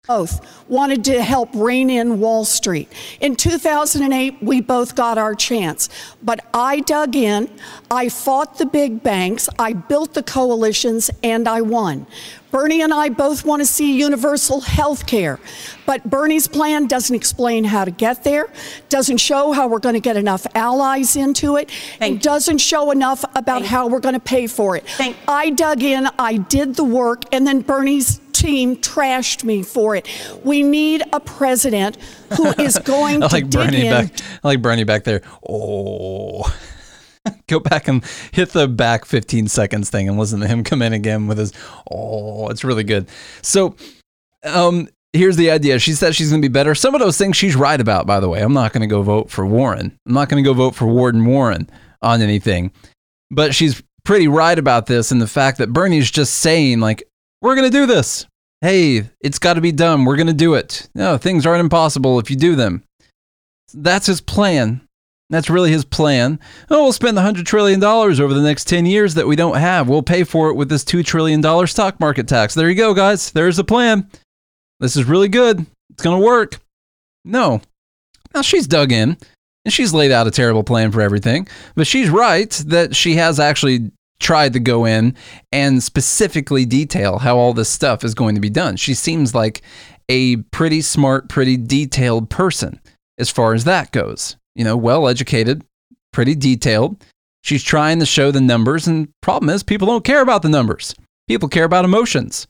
both wanted to help rein in Wall Street. In 2008, we both got our chance. But I dug in, I fought the big banks, I built the coalitions, and I won. Bernie and I both want to see universal health care, but Bernie's plan doesn't explain how to get there, doesn't show how we're going to get enough allies into it, Thank and doesn't show enough about Thank how we're going to pay for it. I dug in, I did the work, and then Bernie's team trashed me for it. We need a president who is going I to like dig Bernie in. back. I like Bernie back there. Oh, go back and hit the back 15 seconds thing and listen to him come in again with his. Oh, it's really good. So, um, here's the idea. She said she's going to be better. Some of those things she's right about. By the way, I'm not going to go vote for Warren. I'm not going to go vote for Warden Warren on anything. But she's pretty right about this and the fact that Bernie's just saying like, we're going to do this. Hey, it's got to be done. We're going to do it. No, things aren't impossible if you do them. That's his plan. That's really his plan. Oh, we'll spend $100 trillion over the next 10 years that we don't have. We'll pay for it with this $2 trillion stock market tax. There you go, guys. There's the plan. This is really good. It's going to work. No. Now she's dug in. And she's laid out a terrible plan for everything. But she's right that she has actually tried to go in and specifically detail how all this stuff is going to be done. She seems like a pretty smart, pretty detailed person as far as that goes. You know, well educated, pretty detailed. She's trying to show the numbers, and problem is, people don't care about the numbers. People care about emotions.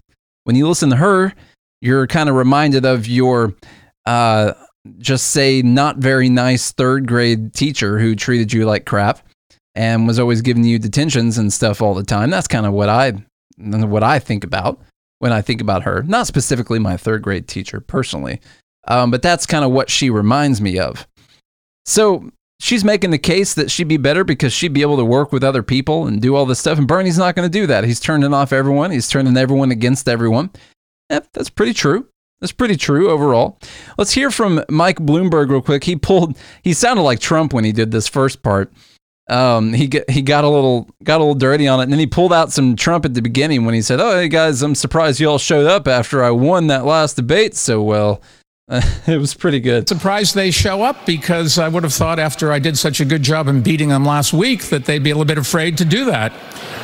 When you listen to her, you're kind of reminded of your, uh, just say, not very nice third grade teacher who treated you like crap and was always giving you detentions and stuff all the time. That's kind of what I, what I think about when I think about her. Not specifically my third grade teacher personally, um, but that's kind of what she reminds me of. So she's making the case that she'd be better because she'd be able to work with other people and do all this stuff. And Bernie's not going to do that. He's turning off everyone. He's turning everyone against everyone. That's pretty true. That's pretty true overall. Let's hear from Mike Bloomberg real quick. He pulled. He sounded like Trump when he did this first part. Um, he get, he got a little got a little dirty on it, and then he pulled out some Trump at the beginning when he said, "Oh, hey guys, I'm surprised you all showed up after I won that last debate so well." it was pretty good. Surprised they show up because I would have thought after I did such a good job in beating them last week that they'd be a little bit afraid to do that.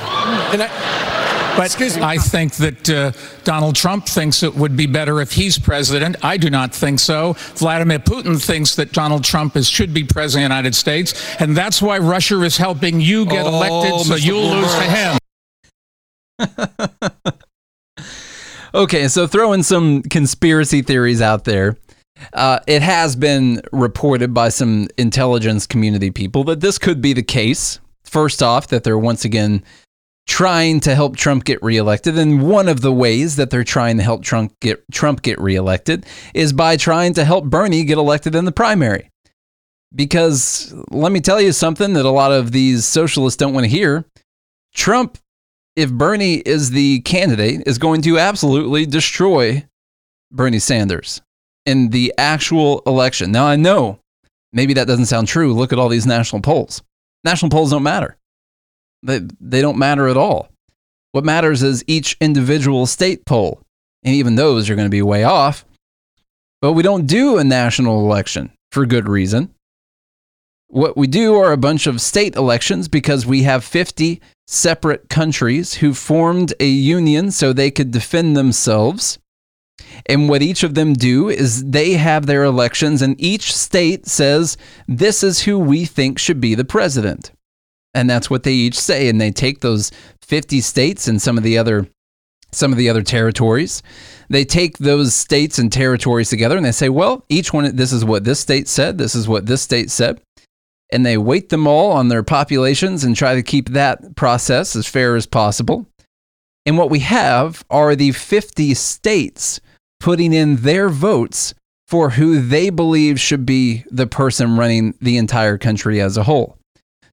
I, but I think that uh, Donald Trump thinks it would be better if he's president. I do not think so. Vladimir Putin thinks that Donald Trump is, should be president of the United States, and that's why Russia is helping you get Oh, elected so Mr. you'll lose to him. Okay, so throwing some conspiracy theories out there. Uh, it has been reported by some intelligence community people that this could be the case. First off, that they're once again trying to help Trump get reelected, and one of the ways that they're trying to help Trump get Trump get reelected is by trying to help Bernie get elected in the primary. Because let me tell you something that a lot of these socialists don't want to hear. Trump if Bernie is the candidate, is going to absolutely destroy Bernie Sanders in the actual election. Now, I know maybe that doesn't sound true. Look at all these national polls. National polls don't matter, they, they don't matter at all. What matters is each individual state poll, and even those are going to be way off. But we don't do a national election for good reason. What we do are a bunch of state elections because we have 50 separate countries who formed a union so they could defend themselves. And what each of them do is they have their elections, and each state says, This is who we think should be the president. And that's what they each say. And they take those 50 states and some of the other some of the other territories. They take those states and territories together and they say, well, each one, this is what this state said, this is what this state said and they weight them all on their populations and try to keep that process as fair as possible. And what we have are the 50 states putting in their votes for who they believe should be the person running the entire country as a whole.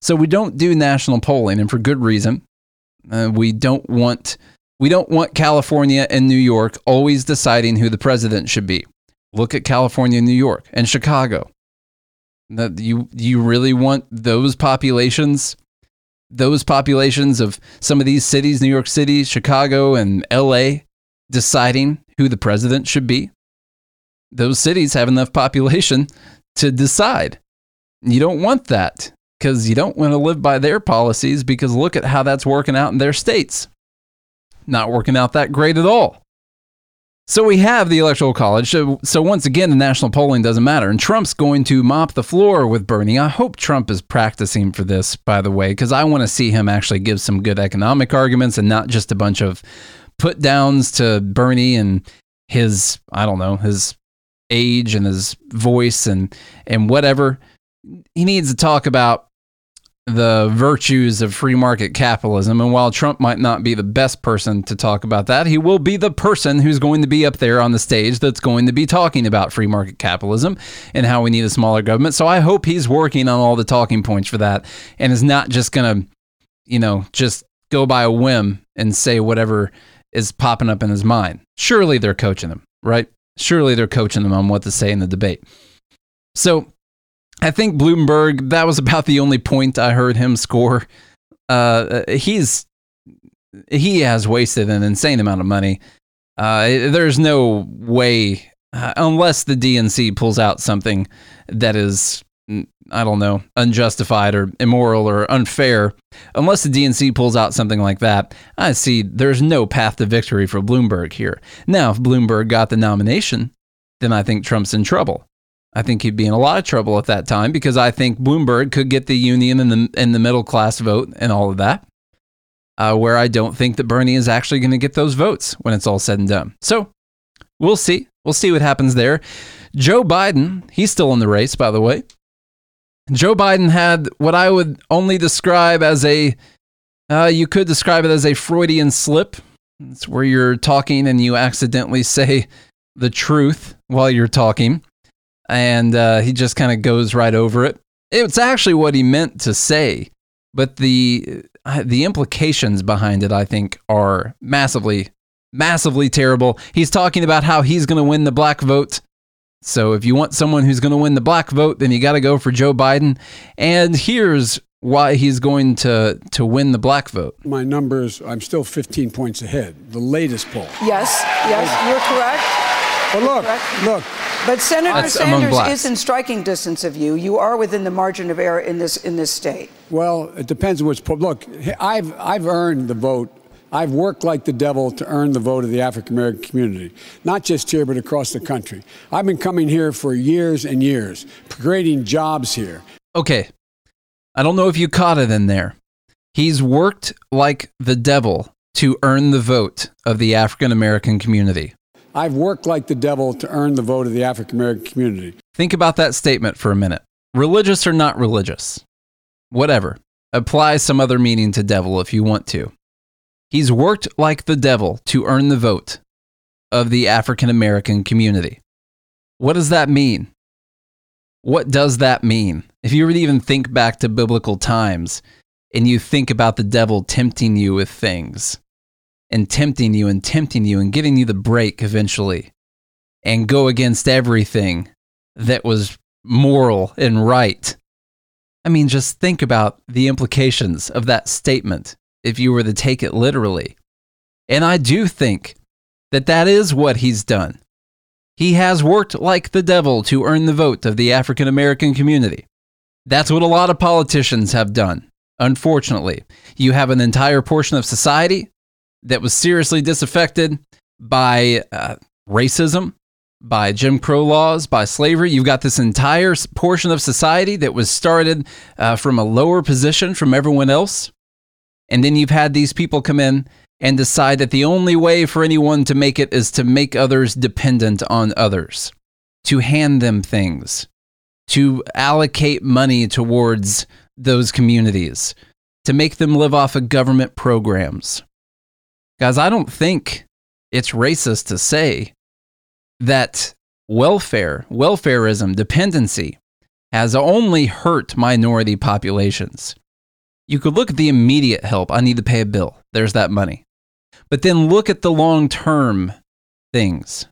So we don't do national polling, and for good reason. Uh, we don't want we don't want California and New York always deciding who the president should be. Look at California, New York, and Chicago. That you you really want those populations, those populations of some of these cities, New York City, Chicago, and L.A., deciding who the president should be. Those cities have enough population to decide. You don't want that because you don't want to live by their policies because look at how that's working out in their states. Not working out that great at all. So we have the Electoral College. So, so once again, the national polling doesn't matter. And Trump's going to mop the floor with Bernie. I hope Trump is practicing for this, by the way, because I want to see him actually give some good economic arguments and not just a bunch of put downs to Bernie and his, I don't know, his age and his voice and, and whatever. He needs to talk about the virtues of free market capitalism. And while Trump might not be the best person to talk about that, he will be the person who's going to be up there on the stage that's going to be talking about free market capitalism and how we need a smaller government. So I hope he's working on all the talking points for that and is not just going to, you know, just go by a whim and say whatever is popping up in his mind. Surely they're coaching him, right? Surely they're coaching him on what to say in the debate. So I think Bloomberg, that was about the only point I heard him score. Uh, he's he has wasted an insane amount of money. Uh, there's no way, uh, unless the DNC pulls out something that is I don't know, unjustified or immoral or unfair, unless the DNC pulls out something like that, I see there's no path to victory for Bloomberg here. Now, if Bloomberg got the nomination, then I think Trump's in trouble. I think he'd be in a lot of trouble at that time because I think Bloomberg could get the union and the and the middle class vote and all of that. Uh, where I don't think that Bernie is actually going to get those votes when it's all said and done. So we'll see. We'll see what happens there. Joe Biden, he's still in the race, by the way. Joe Biden had what I would only describe as a, uh, you could describe it as a Freudian slip. It's where you're talking and you accidentally say the truth while you're talking and uh, he just kind of goes right over it. It's actually what he meant to say, but the uh, the implications behind it, I think, are massively, massively terrible. He's talking about how he's going to win the black vote. So if you want someone who's going to win the black vote, then you got to go for Joe Biden. And here's why he's going to to win the black vote. My numbers, I'm still 15 points ahead. The latest poll. Yes, yes, you're correct. But look, Correct. look, But Senator That's Sanders is in striking distance of you. You are within the margin of error in this in this state. well, it depends on which poll. Look, I've, I've earned the vote. I've worked like the devil to earn the vote of the African American community, not just here, but across the country. I've been coming here for years and years, creating jobs here. Okay, I don't know if you caught it in there. He's worked like the devil to earn the vote of the African American community. I've worked like the devil to earn the vote of the African American community. Think about that statement for a minute. Religious or not religious, whatever. Apply some other meaning to devil if you want to. He's worked like the devil to earn the vote of the African American community. What does that mean? What does that mean? If you were to even think back to biblical times and you think about the devil tempting you with things and tempting you and tempting you and getting you the break eventually and go against everything that was moral and right. I mean, just think about the implications of that statement if you were to take it literally. And I do think that that is what he's done. He has worked like the devil to earn the vote of the African American community. That's what a lot of politicians have done. Unfortunately, you have an entire portion of society that was seriously disaffected by uh, racism, by Jim Crow laws, by slavery. You've got this entire portion of society that was started uh, from a lower position from everyone else. And then you've had these people come in and decide that the only way for anyone to make it is to make others dependent on others, to hand them things, to allocate money towards those communities, to make them live off of government programs. Guys, I don't think it's racist to say that welfare, welfareism, dependency has only hurt minority populations. You could look at the immediate help. I need to pay a bill. There's that money. But then look at the long term things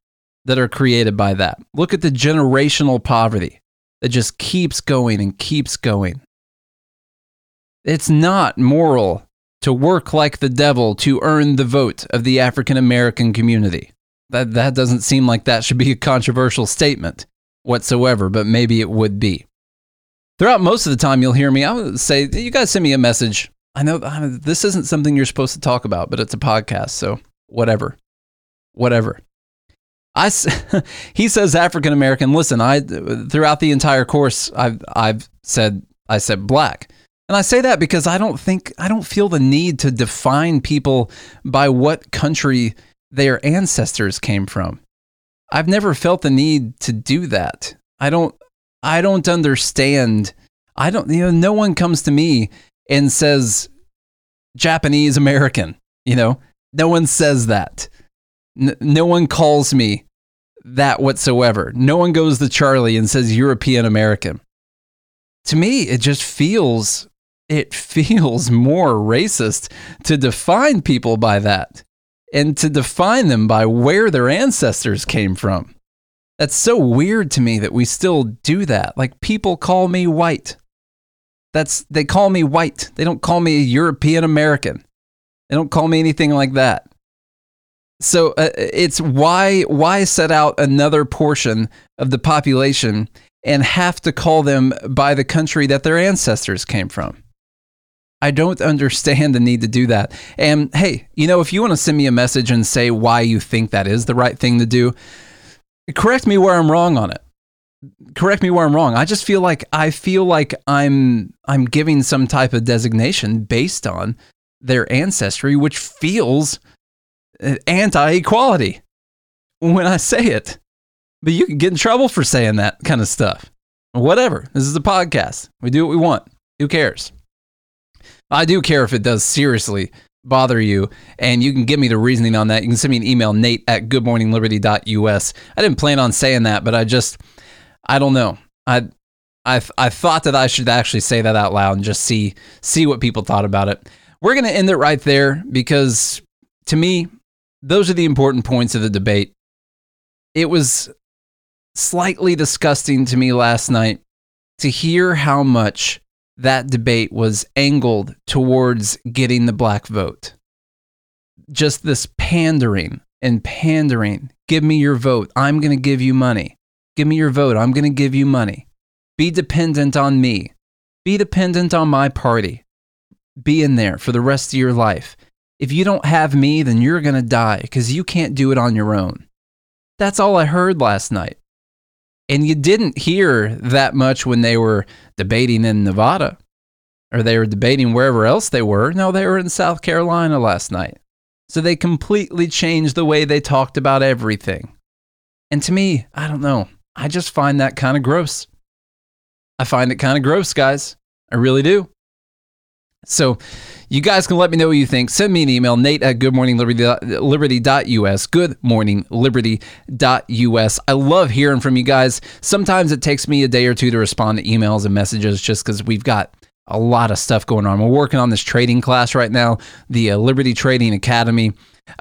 that are created by that. Look at the generational poverty that just keeps going and keeps going. It's not moral to work like the devil to earn the vote of the African American community. That, that doesn't seem like that should be a controversial statement whatsoever, but maybe it would be. Throughout most of the time, you'll hear me. I would say, you guys send me a message. I know this isn't something you're supposed to talk about, but it's a podcast, so whatever. Whatever. I, he says African American. Listen, I throughout the entire course, I've I've said I said black, and I say that because I don't think I don't feel the need to define people by what country their ancestors came from. I've never felt the need to do that. I don't I don't understand. I don't you know no one comes to me and says Japanese American, you know? No one says that. N- no one calls me that whatsoever. No one goes to Charlie and says European American. To me, it just feels it feels more racist to define people by that and to define them by where their ancestors came from. That's so weird to me that we still do that. Like people call me white. That's they call me white. They don't call me a European American. They don't call me anything like that. So uh, it's why why set out another portion of the population and have to call them by the country that their ancestors came from. I don't understand the need to do that. And hey, you know, if you want to send me a message and say why you think that is the right thing to do, correct me where I'm wrong on it. Correct me where I'm wrong. I just feel like I feel like I'm I'm giving some type of designation based on their ancestry, which feels uh, anti-equality when I say it. But you can get in trouble for saying that kind of stuff. Whatever. This is a podcast. We do what we want. Who cares? I do care if it does seriously bother you, and you can give me the reasoning on that. You can send me an email, nate at goodmorningliberty.us. I didn't plan on saying that, but I just, I don't know. I, I, I thought that I should actually say that out loud and just see see what people thought about it. We're gonna end it right there because to me, those are the important points of the debate. It was slightly disgusting to me last night to hear how much that debate was angled towards getting the black vote. Just this pandering and pandering. Give me your vote. I'm going to give you money. Give me your vote. I'm going to give you money. Be dependent on me. Be dependent on my party. Be in there for the rest of your life. If you don't have me, then you're going to die because you can't do it on your own. That's all I heard last night. And you didn't hear that much when they were debating in Nevada or they were debating wherever else they were. No, they were in South Carolina last night. So they completely changed the way they talked about everything. And to me, I don't know. I just find that kind of gross. I find it kind of gross, guys. I really do. So you guys can let me know what you think. Send me an email, nate at goodmorningliberty.us, goodmorningliberty.us. I love hearing from you guys. Sometimes it takes me a day or two to respond to emails and messages just because we've got a lot of stuff going on. We're working on this trading class right now, the uh, Liberty Trading Academy.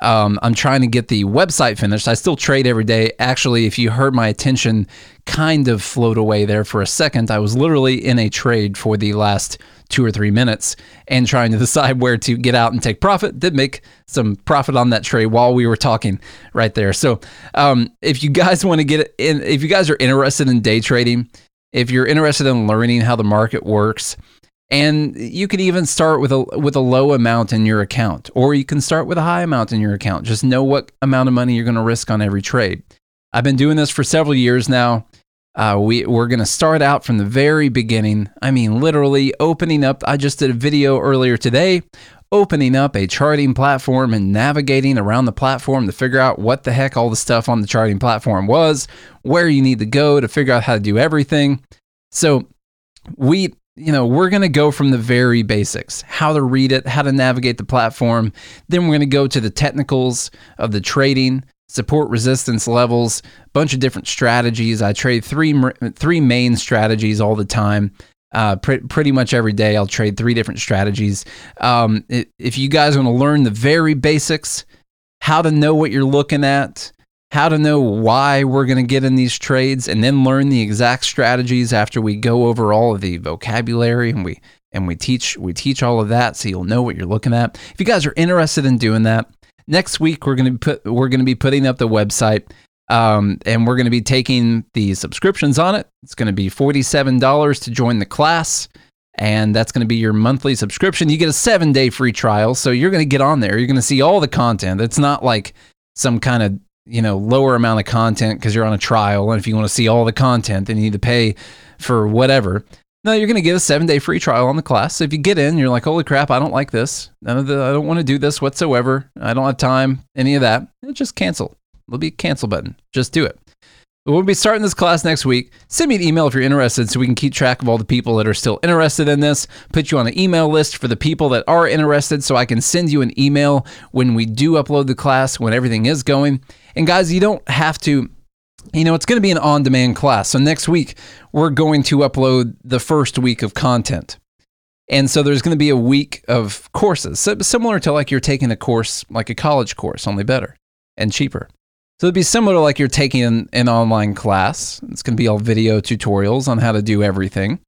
Um, I'm trying to get the website finished. I still trade every day. Actually, if you heard my attention kind of float away there for a second, I was literally in a trade for the last two or three minutes and trying to decide where to get out and take profit. Did make some profit on that trade while we were talking right there. So, um, if you guys want to get in, if you guys are interested in day trading, if you're interested in learning how the market works, and you could even start with a with a low amount in your account, or you can start with a high amount in your account. Just know what amount of money you're going to risk on every trade. I've been doing this for several years now. Uh, we we're going to start out from the very beginning. I mean, literally opening up. I just did a video earlier today, opening up a charting platform and navigating around the platform to figure out what the heck all the stuff on the charting platform was, where you need to go to figure out how to do everything. So we you know, we're going to go from the very basics how to read it, how to navigate the platform. Then we're going to go to the technicals of the trading, support resistance levels, bunch of different strategies. I trade three, three main strategies all the time. Uh, pre- pretty much every day, I'll trade three different strategies. Um, if you guys want to learn the very basics, how to know what you're looking at, how to know why we're going to get in these trades and then learn the exact strategies after we go over all of the vocabulary and we and we teach we teach all of that so you'll know what you're looking at. If you guys are interested in doing that, next week we're going to put we're going to be putting up the website um, and we're going to be taking the subscriptions on it. It's going to be $47 to join the class and that's going to be your monthly subscription. You get a 7-day free trial, so you're going to get on there. You're going to see all the content. It's not like some kind of you know lower amount of content because you're on a trial and if you want to see all the content then you need to pay for whatever. No you're going to get a seven day free trial on the class. So if you get in you're like holy crap i don't like this. None of the i don't want to do this whatsoever. I don't have time any of that. Just cancel. There'll be a cancel button. Just do it We'll be starting this class next week. Send me an email if you're interested so we can keep track of all the people that are still interested in this. Put you on an email list for the people that are interested so I can send you an email when we do upload the class, when everything is going. And guys, you don't have to you know, it's going to be an on demand class. So next week, we're going to upload the first week of content. And so there's going to be a week of courses, similar to like you're taking a course, like a college course, only better and cheaper. So it'd be similar to like you're taking an, an online class. It's going to be all video tutorials on how to do everything.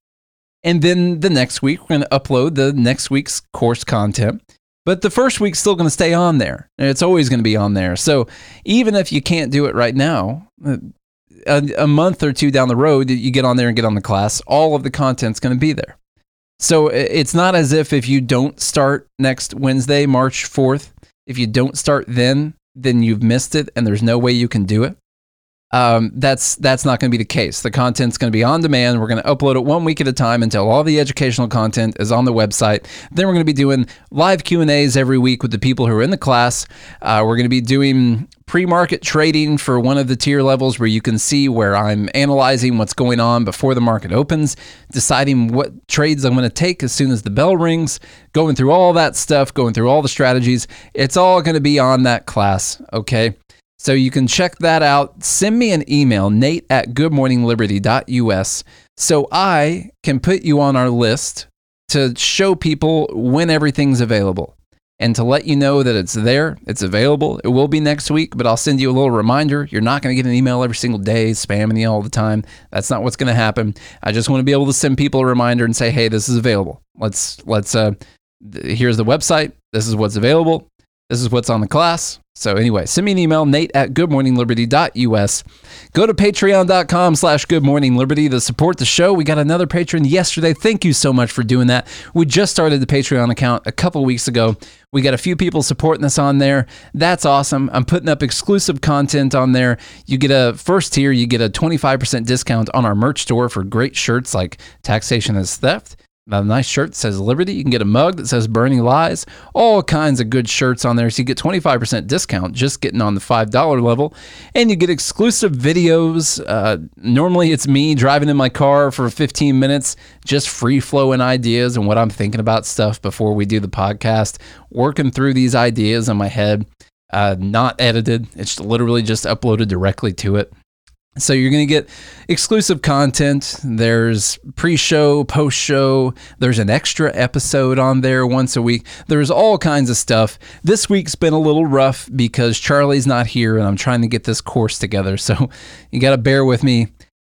And then the next week, we're going to upload the next week's course content. But the first week's still going to stay on there. And it's always going to be on there. So even if you can't do it right now, uh, a, a month or two down the road, you get on there and get on the class, all of the content's going to be there. So it's not as if if you don't start next Wednesday, March 4th, if you don't start then, then you've missed it and there's no way you can do it. Um, that's that's not going to be the case. The content's going to be on demand. We're going to upload it one week at a time until all the educational content is on the website. Then we're going to be doing live Q and A's every week with the people who are in the class. Uh, we're going to be doing pre-market trading for one of the tier levels where you can see where I'm analyzing what's going on before the market opens, deciding what trades I'm going to take as soon as the bell rings, going through all that stuff, going through all the strategies. It's all going to be on that class. Okay. So you can check that out. Send me an email, nate at goodmorningliberty.us, so I can put you on our list to show people when everything's available and to let you know that it's there, it's available. It will be next week, but I'll send you a little reminder. You're not going to get an email every single day spamming you all the time. That's not what's going to happen. I just want to be able to send people a reminder and say, "Hey, this is available. Let's let's uh here's the website. This is what's available. This is what's on the class. So anyway, send me an email, nate at goodmorningliberty.us. Go to patreon.com slash goodmorningliberty to support the show. We got another patron yesterday. Thank you so much for doing that. We just started the Patreon account a couple weeks ago. We got a few people supporting us on there. That's awesome. I'm putting up exclusive content on there. You get a first tier, you get a 25% discount on our merch store for great shirts like Taxation is Theft. A nice shirt that says Liberty. You can get a mug that says Burning Lies. All kinds of good shirts on there. So you get 25% discount just getting on the $5 level. And you get exclusive videos. Uh, normally it's me driving in my car for 15 minutes, just free flowing ideas and what I'm thinking about stuff before we do the podcast, working through these ideas in my head. Uh, not edited. It's literally just uploaded directly to it. So you're going to get exclusive content. There's pre-show, post-show. There's an extra episode on there once a week. There's all kinds of stuff. This week's been a little rough because Charlie's not here and I'm trying to get this course together. So you got to bear with me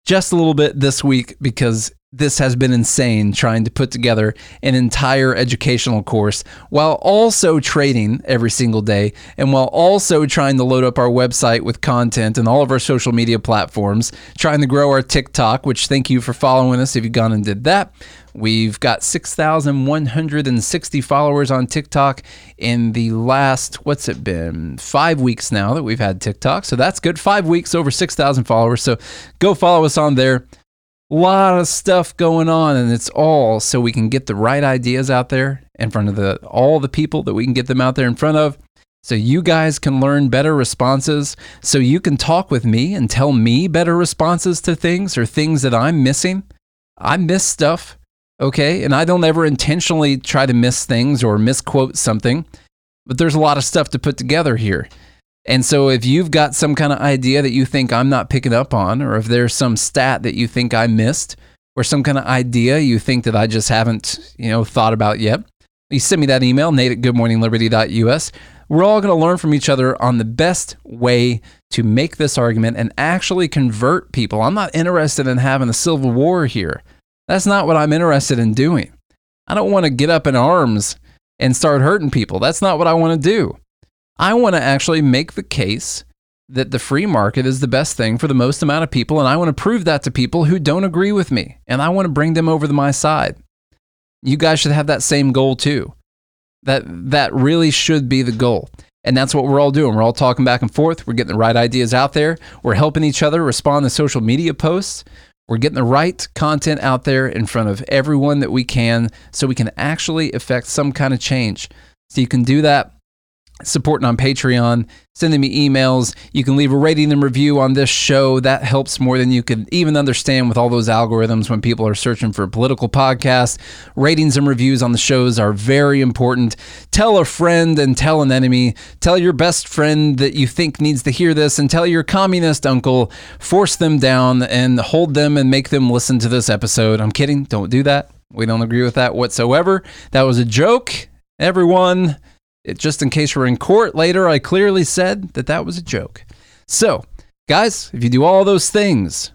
just a little bit this week because this has been insane trying to put together an entire educational course while also trading every single day and while also trying to load up our website with content and all of our social media platforms, trying to grow our TikTok, which thank you for following us if you've gone and did that. We've got 6,160 followers on TikTok in the last, what's it been? Five weeks now that we've had TikTok. So that's good. Five weeks, over 6,000 followers. So go follow us on there lot of stuff going on and it's all so we can get the right ideas out there in front of the all the people that we can get them out there in front of so you guys can learn better responses so you can talk with me and tell me better responses to things or things that I'm missing. I miss stuff okay? And I don't ever intentionally try to miss things or misquote something but there's a lot of stuff to put together here and so if you've got some kind of idea that you think I'm not picking up on, or if there's some stat that you think I missed, or some kind of idea you think that I just haven't, you know, thought about yet, you send me that email, nate at goodmorningliberty.us. We're all going to learn from each other on the best way to make this argument and actually convert people. I'm not interested in having a civil war here. That's not what I'm interested in doing. I don't want to get up in arms and start hurting people. That's not what I want to do. I want to actually make the case that the free market is the best thing for the most amount of people. And I want to prove that to people who don't agree with me. And I want to bring them over to my side. You guys should have that same goal too. That, that really should be the goal. And that's what we're all doing. We're all talking back and forth. We're getting the right ideas out there. We're helping each other respond to social media posts. We're getting the right content out there in front of everyone that we can so we can actually affect some kind of change. So you can do that supporting on Patreon, sending me emails. You can leave a rating and review on this show. That helps more than you can even understand with all those algorithms when people are searching for political podcast. Ratings and reviews on the shows are very important. Tell a friend and tell an enemy. Tell your best friend that you think needs to hear this and tell your communist uncle. Force them down and hold them and make them listen to this episode. I'm kidding. Don't do that. We don't agree with that whatsoever. That was a joke. Everyone, it, just in case we're in court later, I clearly said that that was a joke. So, guys, if you do all those things,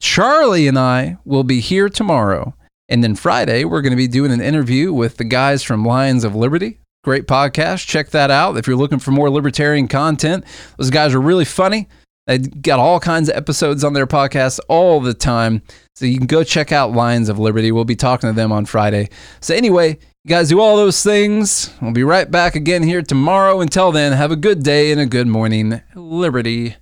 Charlie and I will be here tomorrow. And then Friday, we're going to be doing an interview with the guys from Lions of Liberty. Great podcast. Check that out if you're looking for more libertarian content. Those guys are really funny. They got all kinds of episodes on their podcast all the time. So you can go check out Lions of Liberty. We'll be talking to them on Friday. So, anyway, you guys do all those things. We'll be right back again here tomorrow. Until then, have a good day and a good morning. Liberty.